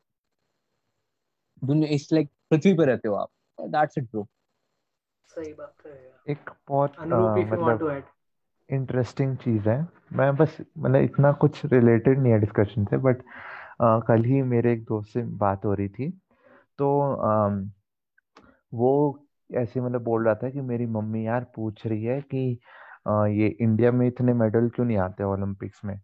दुनिया, इस लाइक पृथ्वी पे रहते हो आप। दैट्स इट ब्रो सही बात है एक बहुत मतलब इंटरेस्टिंग चीज़ है। मैं बस मतलब इतना कुछ रिलेटेड नहीं है डिस्कशन से बट आ, कल ही मेरे एक दोस्त से बात हो रही थी। तो आ, वो ऐसे मतलब बोल रहा था कि मेरी मम्मी यार पूछ रही है कि आ, ये इंडिया में इतने मेडल क्यों नहीं आते ओलंपिक्स में?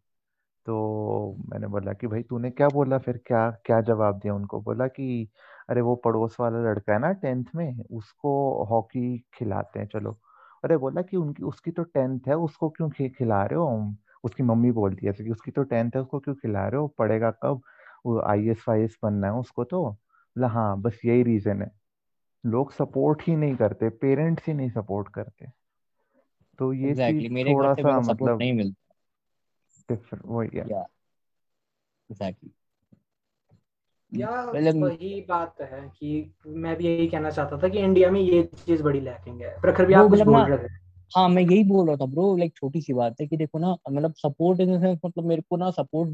तो मैंने बोला कि भाई तूने क्या बोला? फिर क्या क्या जवाब दिया उनको? बोला कि अरे वो पड़ोस वाला लड़का है ना टेंथ में उसको हॉकी खिलाते हैं चलो। अरे बोला कि उनकी उसकी तो टेंथ है उसको क्यों खिला रहे हो उसकी मम्मी बोलती है कि उसकी तो टेंथ है उसको क्यों खिला रहे हो? पढ़ेगा कब? वो आई एस वाई एस बनना है उसको तो। बोला हाँ बस यही रीजन है। लोग सपोर्ट ही नहीं करते पेरेंट्स ही नहीं सपोर्ट करते। तो ये exactly. चीज़ थोड़ा सा मतलब नहीं मिलता। डिफरेंट वही एग्जैक्टली। या वही बात है कि मैं भी यही कहना चाहता था कि इंडिया में ये चीज़ बड़ी लैकिंग है। प्रखर भी आप कुछ बोल रहे थे हाँ मैं यही बोल रहा था ब्रो लाइक छोटी सी बात है कि देखो ना मतलब सपोर्ट इन सेंस मतलब मेरे को ना सपोर्ट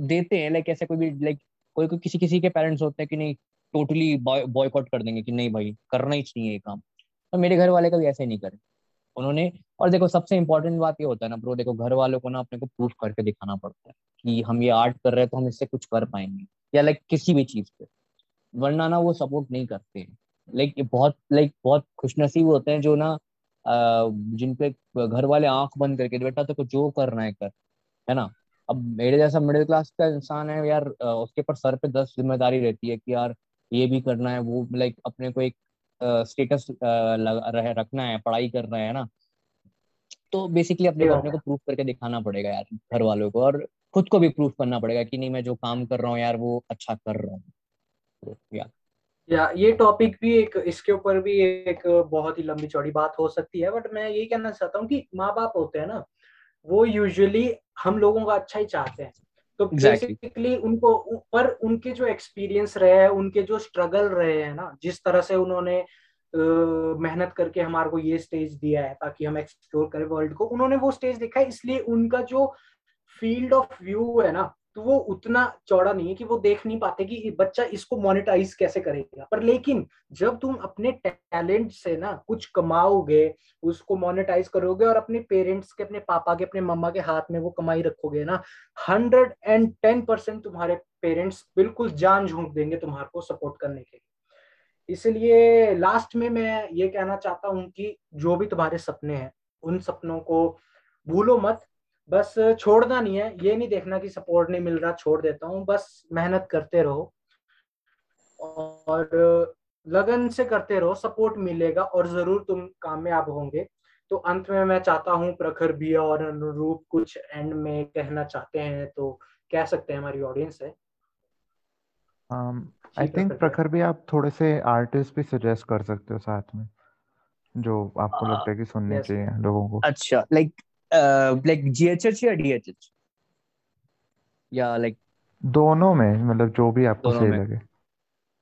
देते हैं लाइक ऐसे कोई भी लाइक कोई कोई किसी किसी के पेरेंट्स होते हैं कि नहीं टोटली बॉयकॉट कर देंगे कि नहीं भाई करना ही चाहिए ये काम। तो मेरे घर वाले कभी ऐसे नहीं करे। उन्होंने और देखो सबसे इंपॉर्टेंट बात ये होता है ना ब्रो देखो घर वालों को ना अपने को प्रूफ करके दिखाना पड़ता है कि हम ये आर्ट कर रहे हैं तो हम इससे कुछ कर पाएँगे। या लाइक किसी भी चीज़ पे। वरना ना वो सपोर्ट नहीं करते हैं। लाइक बहुत लाइक बहुत खुशनसीब होते हैं जो ना जिन पे घर वाले आँख बंद करके बेटा तो जो करना है कर है ना? अब मेरे जैसा मिडिल क्लास का इंसान है यार उसके पर सर पे दस ज़िम्मेदारी रहती है कि यार ये भी करना है वो लाइक अपने को एक स्टेटस रखना है पढ़ाई करना है ना? तो बेसिकली अपने अपने को प्रूफ करके दिखाना पड़ेगा यार घर वालों को। और खुद को भी प्रूफ करना पड़ेगा कि नहीं मैं जो काम कर रहा हूँ यार वो अच्छा कर रहा हूँ। या या ये टॉपिक भी एक इसके ऊपर भी एक बहुत ही लंबी चौड़ी बात हो सकती है बट मैं यही कहना चाहता हूँ कि माँ बाप होते हैं ना वो यूजुअली हम लोगों का अच्छा ही चाहते हैं। तो बेसिकली exactly. उनको पर उनके जो एक्सपीरियंस रहे हैं उनके जो स्ट्रगल रहे हैं ना जिस तरह से उन्होंने मेहनत करके हमारे को ये स्टेज दिया है ताकि हम एक्सप्लोर करें वर्ल्ड को उन्होंने वो स्टेज देखा है इसलिए उनका जो फ़ील्ड ऑफ़ व्यू है ना तो वो उतना चौड़ा नहीं है कि वो देख नहीं पाते कि बच्चा इसको मोनेटाइज कैसे करेगा। पर लेकिन जब तुम अपने टैलेंट से ना कुछ कमाओगे, उसको मोनेटाइज करोगे और अपने पेरेंट्स के, अपने पापा के, अपने मम्मा के हाथ में वो कमाई रखोगे ना हंड्रेड एंड टेन परसेंट तुम्हारे पेरेंट्स बिल्कुल जान झोंक देंगे तुम्हारे को सपोर्ट करने के लिए। इसलिए लास्ट में मैं ये कहना चाहता हूँ कि जो भी तुम्हारे सपने हैं, उन सपनों को भूलो मत। बस छोड़ना नहीं है ये नहीं देखना कि सपोर्ट नहीं मिल रहा छोड़ देता हूँ बस मेहनत करते रहो। और लगन से करते रहो सपोर्ट मिलेगा और ज़रूर तुम कामयाब होंगे। तो अंत में मैं चाहता हूँ प्रखर भी और अनुरूप कुछ एंड में कहना चाहते हैं तो कह सकते हैं हमारी ऑडियंस है आई um, थिंक प्रखर भी आप थोड़े से आर्टिस्ट भी सजेस्ट कर सकते हो साथ में जो आपको लगता है कि सुनने चाहिए लोगों को। अच्छा लाइक लाइक जीएचएच या डीएचएच या लाइक दोनों में मतलब जो भी आपको सही लगे।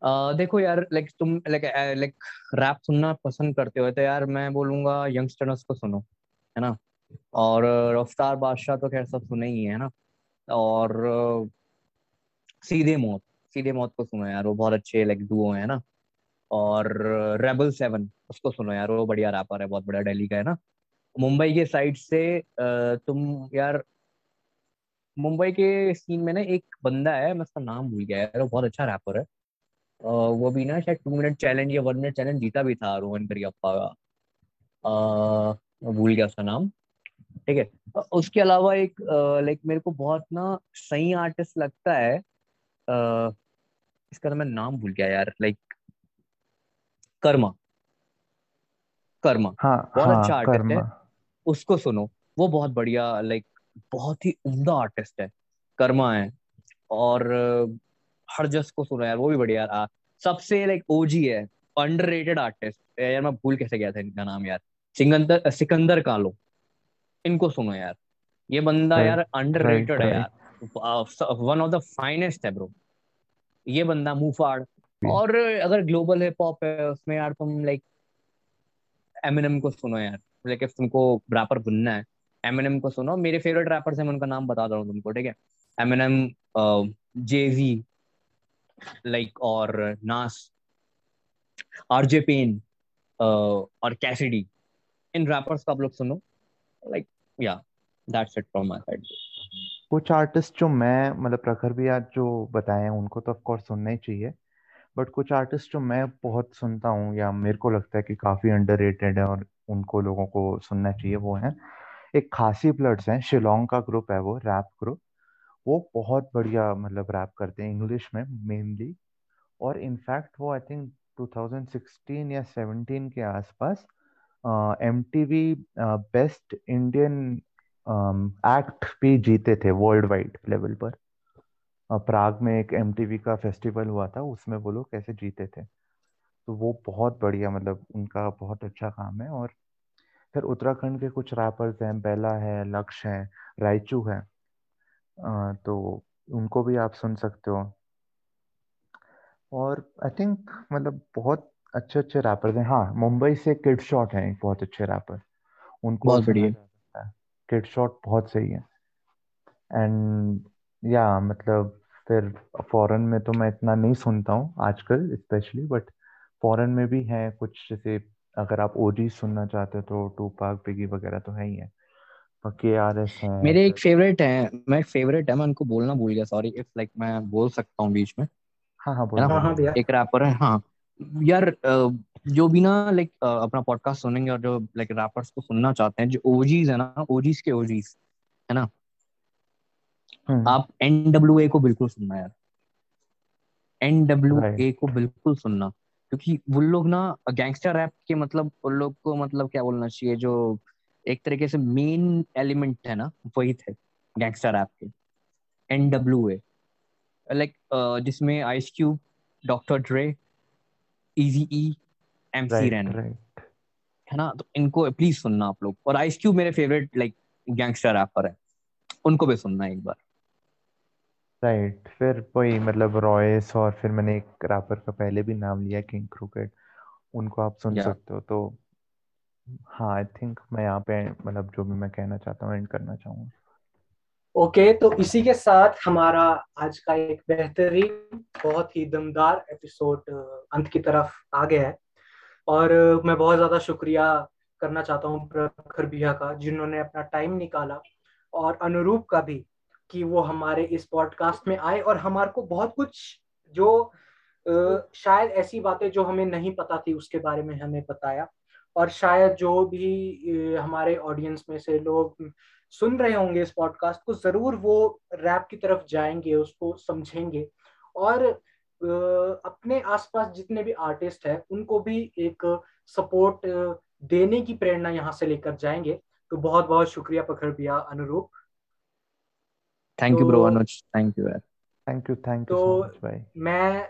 Uh, देखो यार लाइक तुम लाइक लाइक रैप सुनना पसंद करते हो तो यार मैं बोलूँगा यंगस्टर्स को सुनो है ना? और रफ्तार बादशाह तो खैर सब सुने ही है ना? और सीधे मौत सीधे मौत को सुनो यार वो बहुत अच्छे लाइक डुओ है ना? और रेबल सेवन उसको सुनो यार वो बढ़िया रैपर है बहुत बढ़िया दिल्ली का है ना? मुंबई के साइड से तुम यार मुंबई के सीन में ना एक बंदा है मैं उसका नाम भूल गया यार बहुत अच्छा रैपर है। वो भी ना शायद टू मिनट चैलेंज या वन मिनट चैलेंज जीता भी था रोहन करियप्पा का। भूल गया उसका नाम। ठीक है उसके अलावा एक लाइक मेरे को बहुत ना सही आर्टिस्ट लगता है आ, इसका तो मैं नाम भूल गया यार लाइक कर्मा। कर्मा। हाँ बहुत हाँ अच्छा आर्टिस्ट है। उसको सुनो। वो बहुत बढ़िया लाइक बहुत ही उम्दा आर्टिस्ट है। कर्मा है। और हरजस को सुनो यार वो भी बढ़िया यार सबसे लाइक ओजी है। अंडररेटेड आर्टिस्ट यार मैं भूल कैसे गया था इनका नाम यार। सिकंदर सिकंदर कालो। इनको सुनो यार। ये बंदा यार अंडररेटेड राइट है यार। वन ऑफ़ द फाइनेस्ट है ब्रो ये बंदा मुफाड़ और अगर ग्लोबल हिप हॉप है उसमें यार तुम लाइक एमिनम को सुनो यार। लाइक इफ़ तुमको रैपर बनना है। एमिनम को सुनो, मेरे फेवरेट रैपर्स हैं, मैं उनका नाम बता हूँ तुमको, ठीक है? एमिनम जेजी लाइक और नास आरजे पेन और कैसिडी इन रैपर्स को आप लोग सुनो लाइक या that's it from my side कुछ आर्टिस्ट जो मैं मतलब प्रखर भी आज जो बताए हैं, उनको तो ऑफ़ कोर्स सुनना ही चाहिए। बट कुछ आर्टिस्ट जो मैं बहुत सुनता हूँ, या मेरे को लगता है कि काफ़ी अंडररेटेड है, और उनको लोगों को सुनना चाहिए, वो हैं। एक खासी ब्लड्स हैं, शिलोंग का ग्रुप है वो, रैप ग्रुप। वो बहुत बढ़िया मतलब रैप करते हैं इंग्लिश में मेनली और इनफैक्ट वो आई थिंक 2016 या 17 के आसपास M T V best Indian act भी जीते थे वर्ल्ड वाइड लेवल पर प्राग में एक एमटीवी का फेस्टिवल हुआ था, उसमें वो लोग कैसे जीते थे। तो वो बहुत बढ़िया मतलब उनका बहुत अच्छा काम है और फिर उत्तराखंड के कुछ रैपर्स हैं बेला है लक्ष्य है रायचू है। तो उनको भी आप सुन सकते हो। और आई थिंक मतलब बहुत अच्छे अच्छे रैपर्स हैं। हाँ मुंबई से किड शॉट हैं एक बहुत अच्छे रैपर उनको बहुत बढ़िया है। किड शॉट बहुत सही है। एंड या yeah, मतलब फिर फॉरेन में तो मैं इतना नहीं सुनता हूँ आजकल स्पेशली बट फॉरेन में भी हैं कुछ जैसे अगर आप ओजी सुनना चाहते हो तो टू पाक बिगी वगैरह तो है ही है। के आर एस हैं मेरे एक फेवरेट है मैं फेवरेट है मैं उनको बोलना भूल गया सॉरी इफ़ लाइक मैं बोल सकता हूँ बीच में। हाँ हाँ बोलो हाँ हाँ। एक रैपर है हाँ। यार जो भी ना लाइक अपना पॉडकास्ट सुनेंगे और जो लाइक रैपर्स को सुनना चाहते हैं जो ओजीज है ना ओजीज के ओजीज है ना? आप एनडब्ल्यू ए को बिल्कुल सुनना यार। एन को बिल्कुल सुनना। क्योंकि वो लोग ना गैंगस्टर रैप के मतलब उन लोग को मतलब क्या बोलना चाहिए जो एक तरीके से मेन एलिमेंट है ना वही थे गैंगस्टर रैप के। एन डब्ल्यू ए लाइक जिसमें Ice Cube Doctor Dre Eazy E M C Ren है ना? तो इनको प्लीज़ सुनना आप लोग। और आइस क्यूब मेरे फेवरेट लाइक गैंगस्टर रैपर है। उनको भी सुनना एक बार। राइट फिर वही मतलब रॉयस और फिर मैंने एक रैपर का पहले भी नाम लिया किंग क्रिकेट उनको आप सुन या। सकते हो तो हाँ आई थिंक मैं यहाँ पे मतलब जो भी मैं कहना चाहता हूँ एंड करना चाहूँगा। ओके okay, तो इसी के साथ हमारा आज का एक बेहतरीन बहुत ही दमदार एपिसोड अंत की तरफ़ आ गया है। और मैं बहुत ज़्यादा शुक्रिया करना चाहता हूँ प्रखर भैया का जिन्होंने अपना टाइम निकाला और अनुरूप का भी कि वो हमारे इस पॉडकास्ट में आए और हमारे को बहुत कुछ जो शायद ऐसी बातें जो हमें नहीं पता थी उसके बारे में हमें बताया। और शायद जो भी हमारे ऑडियंस में से लोग सुन रहे होंगे इस पॉडकास्ट को, ज़रूर वो रैप की तरफ़ जाएँगे, उसको समझेंगे। और अपने आसपास जितने भी आर्टिस्ट हैं, उनको भी एक सपोर्ट देने की प्रेरणा यहाँ से लेकर जाएँगे। तो बहुत बहुत शुक्रिया प्रखर भैया Anurup. Thank you bro Anuj thank you यार. थैंक यू थैंक यू तो सो मच भाई. मैं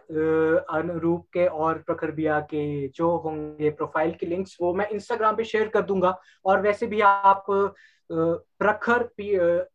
अनुरूप के और प्रखर भैया के जो होंगे प्रोफ़ाइल के लिंक्स वो मैं इंस्टाग्राम पे शेयर कर दूँगा। और वैसे भी आप प्रखर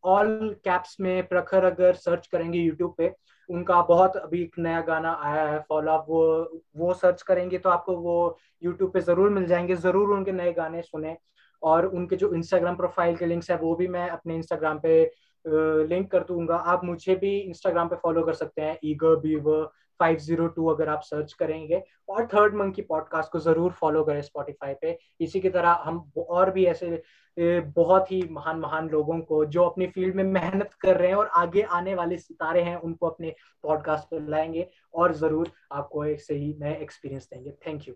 ऑल कैप्स में प्रखर अगर सर्च करेंगे यूट्यूब पे उनका बहुत अभी एक नया गाना आया है फॉलो अप वो वो सर्च करेंगे तो आपको वो यूट्यूब पे ज़रूर मिल जाएँगे। ज़रूर उनके नए गाने सुने। और उनके जो इंस्टाग्राम प्रोफ़ाइल के लिंक्स है वो भी मैं अपने इंस्टाग्राम पे लिंक कर दूँगा। आप मुझे भी इंस्टाग्राम पे फॉलो कर सकते हैं। ईगर बीवर 502 अगर आप सर्च करेंगे। और थर्ड मंकी पॉडकास्ट को ज़रूर फॉलो करें स्पॉटिफाई पे। इसी की तरह हम और भी ऐसे बहुत ही महान महान लोगों को जो अपनी फ़ील्ड में मेहनत कर रहे हैं और आगे आने वाले सितारे हैं, उनको अपने पॉडकास्ट पर लाएँगे और ज़रूर आपको एक सही नए एक्सपीरियंस देंगे। Thank you